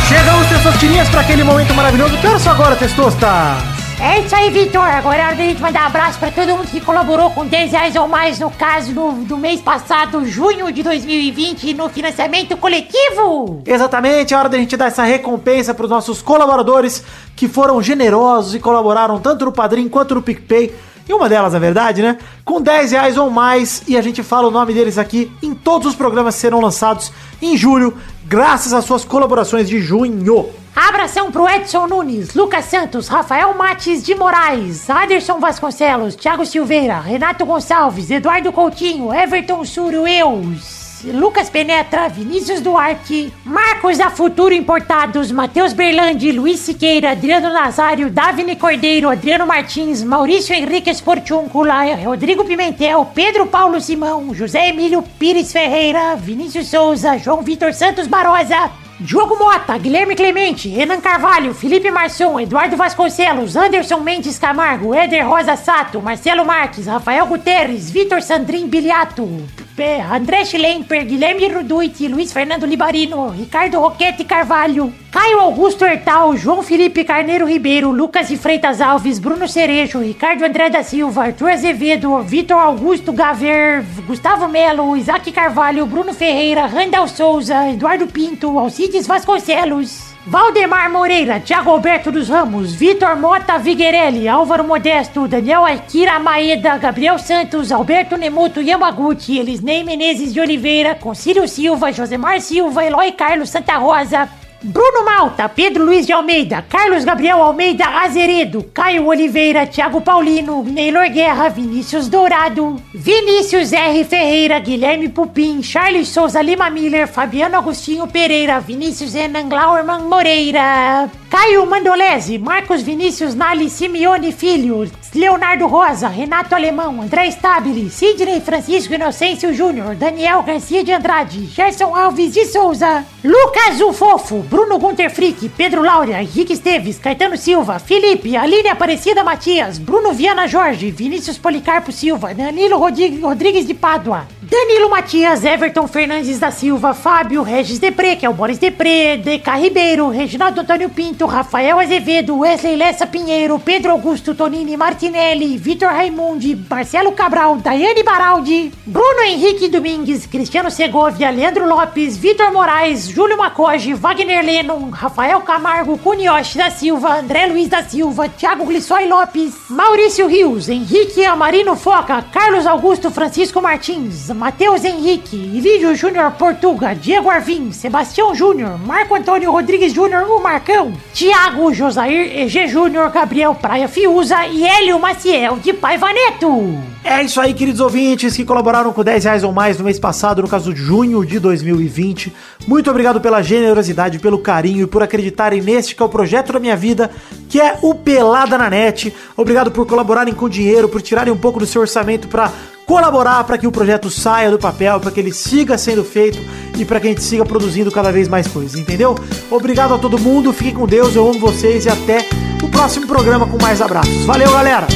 [SPEAKER 1] Chegamos, Testosterinhas, para aquele momento maravilhoso. Que horas são agora, Testosta?
[SPEAKER 6] É isso aí, Vitor. Agora é hora da gente mandar um abraço pra todo mundo que colaborou com 10 reais ou mais, no caso do, do mês passado, junho de 2020, no financiamento coletivo.
[SPEAKER 1] Exatamente, é hora da gente dar essa recompensa para os nossos colaboradores que foram generosos e colaboraram tanto no Padrim quanto no PicPay. E uma delas, na verdade, né? Com 10 reais ou mais. E a gente fala o nome deles aqui em todos os programas que serão lançados em julho, graças às suas colaborações de junho.
[SPEAKER 6] Abração pro Edson Nunes, Lucas Santos, Rafael Mates de Moraes, Aderson Vasconcelos, Thiago Silveira, Renato Gonçalves, Eduardo Coutinho, Everton Surueus. Lucas Penetra, Vinícius Duarte, Marcos da Futuro Importados, Matheus Berlandi, Luiz Siqueira, Adriano Nazário, Davine Cordeiro, Adriano Martins, Maurício Henrique Esportiúncula, Rodrigo Pimentel, Pedro Paulo Simão, José Emílio Pires Ferreira, Vinícius Souza, João Vitor Santos Barosa, Diogo Mota, Guilherme Clemente, Renan Carvalho, Felipe Marçom, Eduardo Vasconcelos, Anderson Mendes Camargo, Éder Rosa Sato, Marcelo Marques, Rafael Guterres, Vitor Sandrin Biliato, André Schlemper, Guilherme Ruduit, Luiz Fernando Libarino, Ricardo Roquete Carvalho, Caio Augusto Hertal, João Felipe Carneiro Ribeiro, Lucas de Freitas Alves, Bruno Cerejo, Ricardo André da Silva, Arthur Azevedo, Vitor Augusto Gaver, Gustavo Melo, Isaac Carvalho, Bruno Ferreira, Randall Souza, Eduardo Pinto, Alcides Vasconcelos. Valdemar Moreira, Thiago Alberto dos Ramos, Vitor Mota Viguerelli, Álvaro Modesto, Daniel Akira Maeda, Gabriel Santos, Alberto Nemoto Yamaguchi, Elisnei Menezes de Oliveira, Concílio Silva, Josemar Silva, Eloy Carlos Santa Rosa, Bruno Malta, Pedro Luiz de Almeida, Carlos Gabriel Almeida Azeredo, Caio Oliveira, Thiago Paulino, Neylor Guerra, Vinícius Dourado, Vinícius R. Ferreira, Guilherme Pupim, Charles Souza Lima Miller, Fabiano Agostinho Pereira, Vinícius Renan Glauerman Moreira, Caio Mandolese, Marcos Vinícius Nali Simeone Filho, Leonardo Rosa, Renato Alemão, André Stabile, Sidney Francisco Inocêncio Júnior, Daniel Garcia de Andrade, Gerson Alves de Souza, Lucas o Fofo, Bruno Gunter Frick, Pedro Laura, Henrique Esteves, Caetano Silva, Felipe, Aline Aparecida Matias, Bruno Viana Jorge, Vinícius Policarpo Silva, Danilo Rodrigues, de Pádua, Danilo Matias, Everton Fernandes da Silva, Fábio Regis Depré, que é o Boris Depré, DK Ribeiro, Reginaldo Antônio Pinto, Rafael Azevedo, Wesley Lessa Pinheiro, Pedro Augusto Tonini Martinelli, Vitor Raimundi, Marcelo Cabral, Daiane Baraldi, Bruno Henrique Domingues, Cristiano Segovia, Leandro Lopes, Vitor Moraes, Júlio Macoge, Wagner Lennon, Rafael Camargo, Cunioche da Silva, André Luiz da Silva, Thiago Glissói Lopes, Maurício Rios, Henrique Amarino Foca, Carlos Augusto Francisco Martins, Matheus Henrique, Ilídio Júnior Portuga, Diego Arvim, Sebastião Júnior, Marco Antônio Rodrigues Júnior, o Marcão, Tiago Josair EG Júnior, Gabriel Praia Fiuza e Hélio Maciel de Paiva Neto.
[SPEAKER 1] É isso aí, queridos ouvintes que colaboraram com 10 reais ou mais no mês passado, no caso de junho de 2020. Muito obrigado pela generosidade, pelo carinho e por acreditarem neste que é o projeto da minha vida, que é o Pelada na Net. Obrigado por colaborarem com dinheiro, por tirarem um pouco do seu orçamento para colaborar para que o projeto saia do papel, para que ele siga sendo feito e para que a gente siga produzindo cada vez mais coisas, entendeu? Obrigado a todo mundo, fiquem com Deus, eu amo vocês e até o próximo programa com mais abraços. Valeu, galera!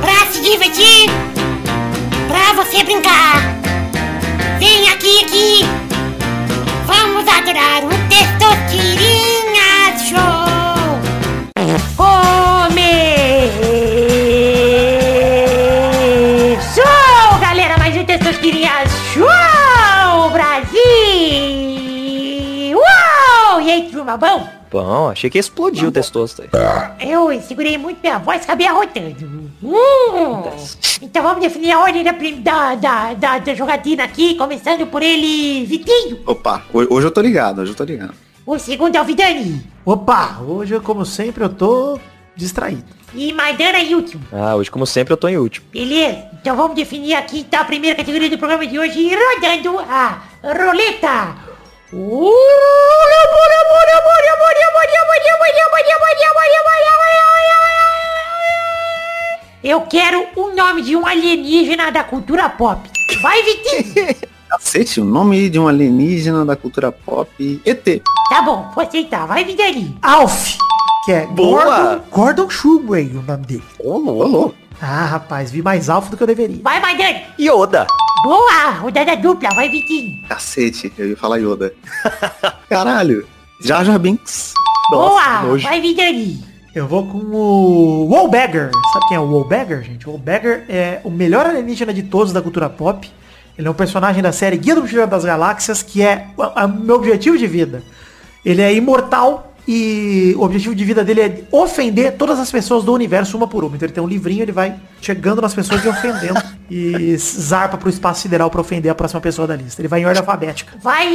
[SPEAKER 6] Pra se divertir, pra você brincar. Vem aqui, aqui. Vamos adorar bom?
[SPEAKER 3] Achei que explodiu o testosto aí.
[SPEAKER 6] Eu segurei muito minha voz, acabei arrotando. Hum. Então vamos definir a ordem da, da, da, da, da jogatina aqui, começando por ele, Vitinho.
[SPEAKER 4] Opa, ho- hoje eu tô ligado, hoje eu tô ligado.
[SPEAKER 6] O segundo é o Vidani.
[SPEAKER 1] Opa, hoje, como sempre, eu tô distraído.
[SPEAKER 6] E Maidana e último.
[SPEAKER 3] Ah, hoje, como sempre, eu tô em último.
[SPEAKER 6] Beleza? Então vamos definir aqui então, a primeira categoria do programa de hoje, rodando a roleta. Eu quero o nome de um alienígena da cultura pop. Vai, Vitinho!
[SPEAKER 4] Cacete, o nome de um alienígena da cultura pop. ET.
[SPEAKER 6] Tá bom, vou aceitar. Vai, Vidani.
[SPEAKER 1] Alf, que é
[SPEAKER 3] Boa.
[SPEAKER 1] Gordon, Gordon Shumway, o nome dele.
[SPEAKER 3] Ô, louco.
[SPEAKER 1] Ah, rapaz, vi mais Alf do que eu deveria.
[SPEAKER 6] Vai, Maidana.
[SPEAKER 3] Yoda.
[SPEAKER 6] Boa, rodada dupla. Vai, Vitinho.
[SPEAKER 4] Cacete, eu ia falar Yoda. Caralho. Jar Jar Binks.
[SPEAKER 6] Boa,
[SPEAKER 3] nojo.
[SPEAKER 6] vai, Vidani.
[SPEAKER 1] Eu vou com o Wallbagger. Sabe quem é o Wallbagger, gente? O Wallbagger é o melhor alienígena de todos da cultura pop. Ele é um personagem da série Guia do Mochileiro das Galáxias, que é o meu objetivo de vida. Ele é imortal e o objetivo de vida dele é ofender todas as pessoas do universo uma por uma. Então ele tem um livrinho, ele vai chegando nas pessoas e ofendendo. e zarpa pro espaço sideral pra ofender a próxima pessoa da lista. Ele vai em ordem alfabética.
[SPEAKER 6] Vai,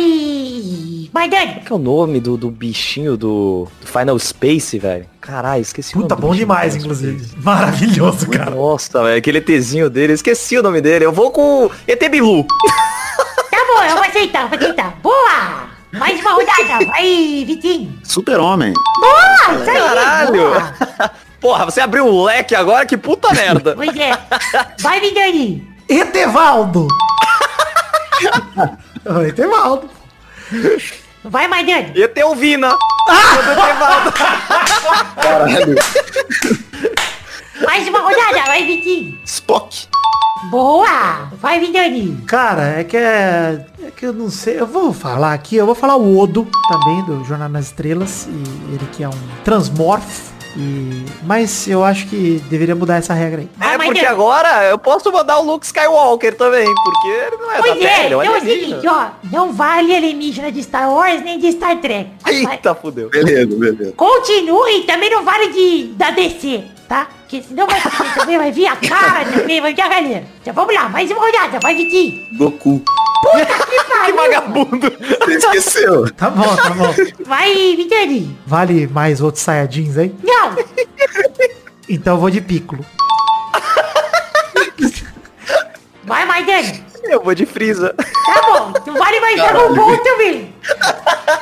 [SPEAKER 6] Maidana.
[SPEAKER 3] Qual que é o nome do, do bichinho do, do Final Space, velho? Caralho, esqueci o
[SPEAKER 1] Puta,
[SPEAKER 3] nome do
[SPEAKER 1] bom demais,
[SPEAKER 3] Final
[SPEAKER 1] inclusive.
[SPEAKER 3] Space.
[SPEAKER 1] Maravilhoso, cara.
[SPEAKER 3] Nossa, velho, aquele ETzinho dele, esqueci o nome dele. Eu vou com o ET Bilu.
[SPEAKER 6] Tá bom, eu vou aceitar, vou aceitar. Boa! Mais uma rodada. Vai, Vitinho.
[SPEAKER 4] Super-Homem.
[SPEAKER 6] Boa, isso aí.
[SPEAKER 3] Caralho!
[SPEAKER 6] boa.
[SPEAKER 3] Porra, você abriu um leque agora, que puta merda.
[SPEAKER 6] Pois é. Vai, Vidani.
[SPEAKER 1] Etevaldo! Ô, Etevaldo.
[SPEAKER 6] Vai, Maidana.
[SPEAKER 3] ET Vina.
[SPEAKER 4] Caralho.
[SPEAKER 6] Mais uma rodada. Vai, Vitinho.
[SPEAKER 4] Spock.
[SPEAKER 6] Boa. Vai, Vidani.
[SPEAKER 1] Cara, é que é, é que eu não sei. Eu vou falar aqui, eu vou falar o Odo também, do Jornal nas Estrelas. E ele que é um transmorfo. E, mas eu acho que deveria mudar essa regra aí.
[SPEAKER 6] Vai,
[SPEAKER 3] É porque agora eu posso mandar o Luke Skywalker também, porque ele não é da
[SPEAKER 6] Pois
[SPEAKER 3] Terra,
[SPEAKER 6] é,
[SPEAKER 3] ele é
[SPEAKER 6] então é o seguinte, ó. Não vale alienígena de Star Wars nem de Star Trek.
[SPEAKER 3] Eita, fudeu.
[SPEAKER 4] Beleza, beleza.
[SPEAKER 6] Continue, também não vale de da DC, tá? Porque senão vai, também vai vir a cara também, vai vir a galera. Então vamos lá, mais uma rodada, vai Vitinho.
[SPEAKER 4] Goku.
[SPEAKER 3] Que vagabundo.
[SPEAKER 4] Você esqueceu.
[SPEAKER 1] Tá bom, tá bom.
[SPEAKER 6] Vai, Vitani.
[SPEAKER 1] Vale mais outros Saiyajins aí?
[SPEAKER 6] Não,
[SPEAKER 1] Então eu vou de Piccolo.
[SPEAKER 6] vai, Maidana.
[SPEAKER 3] Eu vou de Freeza.
[SPEAKER 6] Tá bom, não vale mais Dragon Ball também.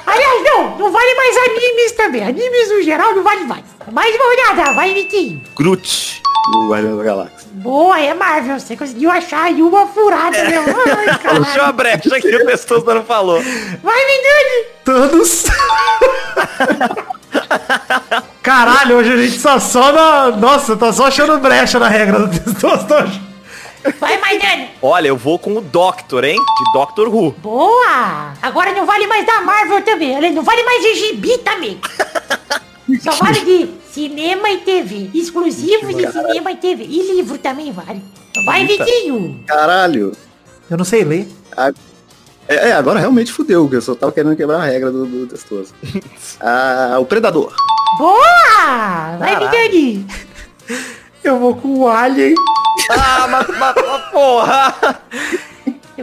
[SPEAKER 6] Aliás, não, não vale mais animes também. Animes no geral não vale mais. Mais uma rodada, vai, Vitinho.
[SPEAKER 4] Groot. Do Guardião da Galáxia.
[SPEAKER 6] Boa, é Marvel, você conseguiu achar aí uma furada, meu. Ai,
[SPEAKER 3] Deixa
[SPEAKER 6] caralho.
[SPEAKER 3] uma brecha que o Testoso não falou.
[SPEAKER 6] Vai, Vitani.
[SPEAKER 1] Thanos. Caralho, hoje a gente só só na... Nossa, tá só achando brecha na regra do testosterona.
[SPEAKER 6] Vai, Maidana.
[SPEAKER 3] Olha, eu vou com o Doctor, hein? De Doctor Who.
[SPEAKER 6] Boa! Agora não vale mais da Marvel também. Ele não vale mais de gibi também. Só vale de cinema e TV. Exclusivos de cinema e TV. E livro também vale. Vai,
[SPEAKER 3] Eita.
[SPEAKER 6] Vitinho.
[SPEAKER 4] Caralho.
[SPEAKER 1] Eu não sei ler.
[SPEAKER 4] É, é, agora realmente fudeu, porque eu só tava querendo quebrar a regra do, do testoso. ah, o Predador.
[SPEAKER 6] Boa! Vai,
[SPEAKER 3] Caralho.
[SPEAKER 6] Vitani.
[SPEAKER 1] Eu vou com o Alien.
[SPEAKER 3] Ah, mas, mas, mas porra!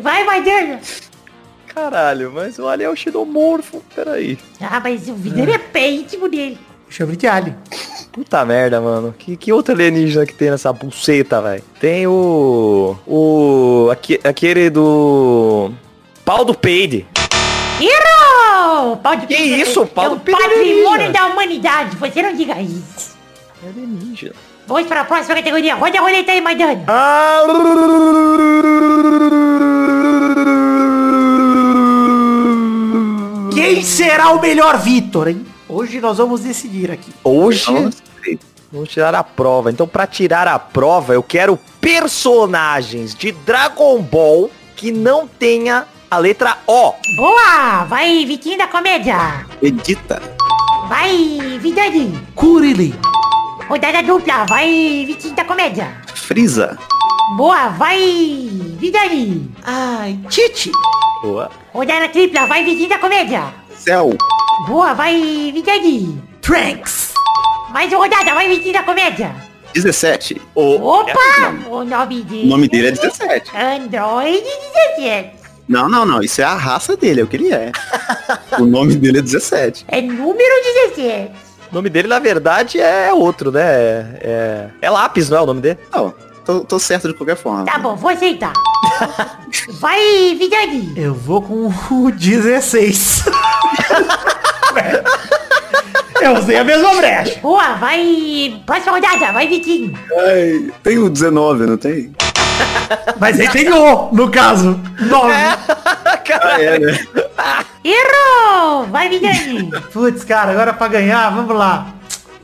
[SPEAKER 6] Vai, Maidana.
[SPEAKER 3] Caralho, mas o Ali é o Xenomorfo. Peraí.
[SPEAKER 6] Ah, mas o Vitani é pé íntimo dele.
[SPEAKER 1] Chama de Alien.
[SPEAKER 3] Puta merda, mano. Que, que outro alienígena que tem nessa buceta, velho? Tem o... O... aque- aquele do... Pau do Peide.
[SPEAKER 6] Errou! Pau de
[SPEAKER 3] Que
[SPEAKER 6] Pedro
[SPEAKER 3] isso?
[SPEAKER 6] é-
[SPEAKER 3] Pau
[SPEAKER 6] é
[SPEAKER 3] do
[SPEAKER 6] o
[SPEAKER 3] Pedro
[SPEAKER 6] patrimônio
[SPEAKER 3] alienígena.
[SPEAKER 6] da humanidade. Você não diga isso.
[SPEAKER 3] Alienígena.
[SPEAKER 6] Vamos para a próxima categoria. Roda a roleta aí, Maidana.
[SPEAKER 1] Quem será o melhor Vitor, hein? Hoje nós vamos decidir aqui.
[SPEAKER 3] Hoje vamos tirar a prova. Então, pra tirar a prova, eu quero personagens de Dragon Ball que não tenha a letra O.
[SPEAKER 6] Boa! Vai, Vitinho da Comédia.
[SPEAKER 4] Edita.
[SPEAKER 6] Vai, Vidani.
[SPEAKER 1] Kurili.
[SPEAKER 6] Rodada dupla. Vai, Vitinho da Comédia.
[SPEAKER 4] Frieza.
[SPEAKER 6] Boa, vai, Vidani.
[SPEAKER 1] Ai, Tite.
[SPEAKER 3] Boa.
[SPEAKER 6] Rodada tripla. Vai, Vitinho da Comédia.
[SPEAKER 4] Céu.
[SPEAKER 6] Boa, vai, Vidani.
[SPEAKER 1] Trunks.
[SPEAKER 6] Mais uma rodada. Vai, Vitinho da Comédia.
[SPEAKER 4] 17.
[SPEAKER 6] Opa! O nome dele.
[SPEAKER 4] O nome dele é 17.
[SPEAKER 6] Android 17.
[SPEAKER 4] Não, não, não. Isso é a raça dele, é o que ele é. o nome dele é 17.
[SPEAKER 6] É número 17.
[SPEAKER 3] O nome dele, na verdade, é outro, né? É, é Lápis, não é o nome dele?
[SPEAKER 4] Não, tô, tô certo de qualquer forma.
[SPEAKER 6] Tá bom, vou aceitar. Vai, Vidani.
[SPEAKER 1] Eu vou com o 16. Eu usei a mesma brecha.
[SPEAKER 6] Boa, vai. Próxima rodada, vai, Vitinho.
[SPEAKER 4] Ai, tem o 19, não tem?
[SPEAKER 1] Mas aí tem o, no caso. 9.
[SPEAKER 4] Ah, é, né?
[SPEAKER 6] Errou! Vai, Vidani.
[SPEAKER 1] Putz, cara, agora pra ganhar, vamos lá.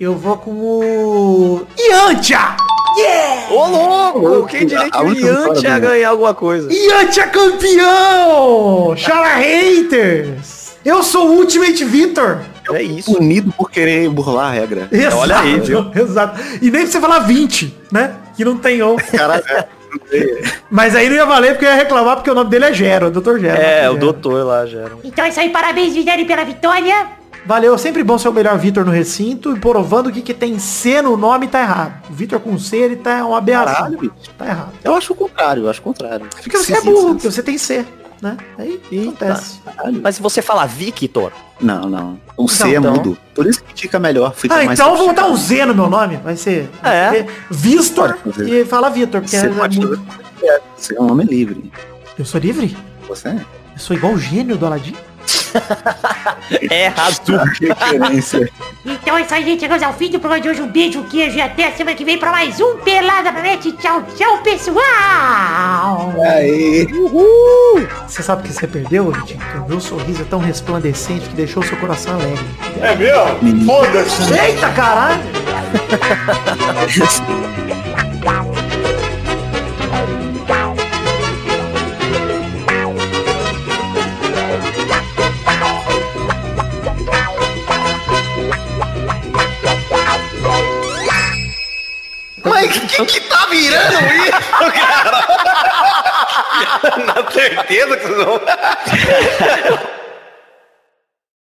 [SPEAKER 1] Eu vou com o... Yantia! Yeah!
[SPEAKER 3] Ô, louco! Quem diria que
[SPEAKER 4] A
[SPEAKER 3] o Yantia ia ganhar alguma coisa?
[SPEAKER 1] Yantia campeão! Chala haters! Eu sou o Ultimate Victor!
[SPEAKER 3] É isso.
[SPEAKER 4] Unido por querer burlar a regra.
[SPEAKER 1] Exato,
[SPEAKER 3] Olha aí, viu?
[SPEAKER 1] Exato. E nem pra você falar 20, né? Que não tem O.
[SPEAKER 4] Caralho, é.
[SPEAKER 1] Mas aí não ia valer porque eu ia reclamar porque o nome dele é Gero, Dr. Gero.
[SPEAKER 3] É,
[SPEAKER 1] Dr.
[SPEAKER 3] o
[SPEAKER 1] Gero.
[SPEAKER 3] doutor lá era.
[SPEAKER 6] Então é isso aí, parabéns, Vidani, pela vitória.
[SPEAKER 1] Valeu, sempre bom ser o melhor Vitor no recinto e provando que que tem C no nome tá errado. O Vitor com C, ele tá uma aberração.
[SPEAKER 4] Caralho, bicho.
[SPEAKER 1] Tá errado.
[SPEAKER 4] Eu acho o contrário, eu acho o contrário.
[SPEAKER 1] Porque você
[SPEAKER 4] Sim,
[SPEAKER 1] é
[SPEAKER 4] sim,
[SPEAKER 1] burro,
[SPEAKER 4] sim,
[SPEAKER 1] porque você tem C, né? Aí acontece.
[SPEAKER 4] Caralho.
[SPEAKER 3] Mas se você falar Victor,
[SPEAKER 4] Não, não. O C
[SPEAKER 1] Então,
[SPEAKER 4] é mudo. Por isso que fica melhor. Fica
[SPEAKER 1] Ah,
[SPEAKER 4] mais
[SPEAKER 1] então eu vou botar um Z no meu nome. Vai ser.
[SPEAKER 3] É.
[SPEAKER 4] fazer.
[SPEAKER 1] e fala Vitor, porque
[SPEAKER 4] Você
[SPEAKER 1] é
[SPEAKER 4] pode quiser. Você é um homem livre.
[SPEAKER 1] Eu sou livre?
[SPEAKER 4] Você é.
[SPEAKER 1] Eu sou igual o gênio do Aladim?
[SPEAKER 3] é errado.
[SPEAKER 4] Referência.
[SPEAKER 6] Então é isso aí, gente. Chegamos ao fim do programa de hoje. Um beijo, um queijo e até a semana que vem pra mais um Pelada na Net. Tchau, tchau, pessoal.
[SPEAKER 4] Aí.
[SPEAKER 1] Você sabe que você perdeu, o meu sorriso é tão resplandecente que deixou o seu coração alegre.
[SPEAKER 5] É meu? Foda-se.
[SPEAKER 1] Eita, caralho!
[SPEAKER 3] Mas o que, que tá virando isso, cara? Na certeza que vocês vão...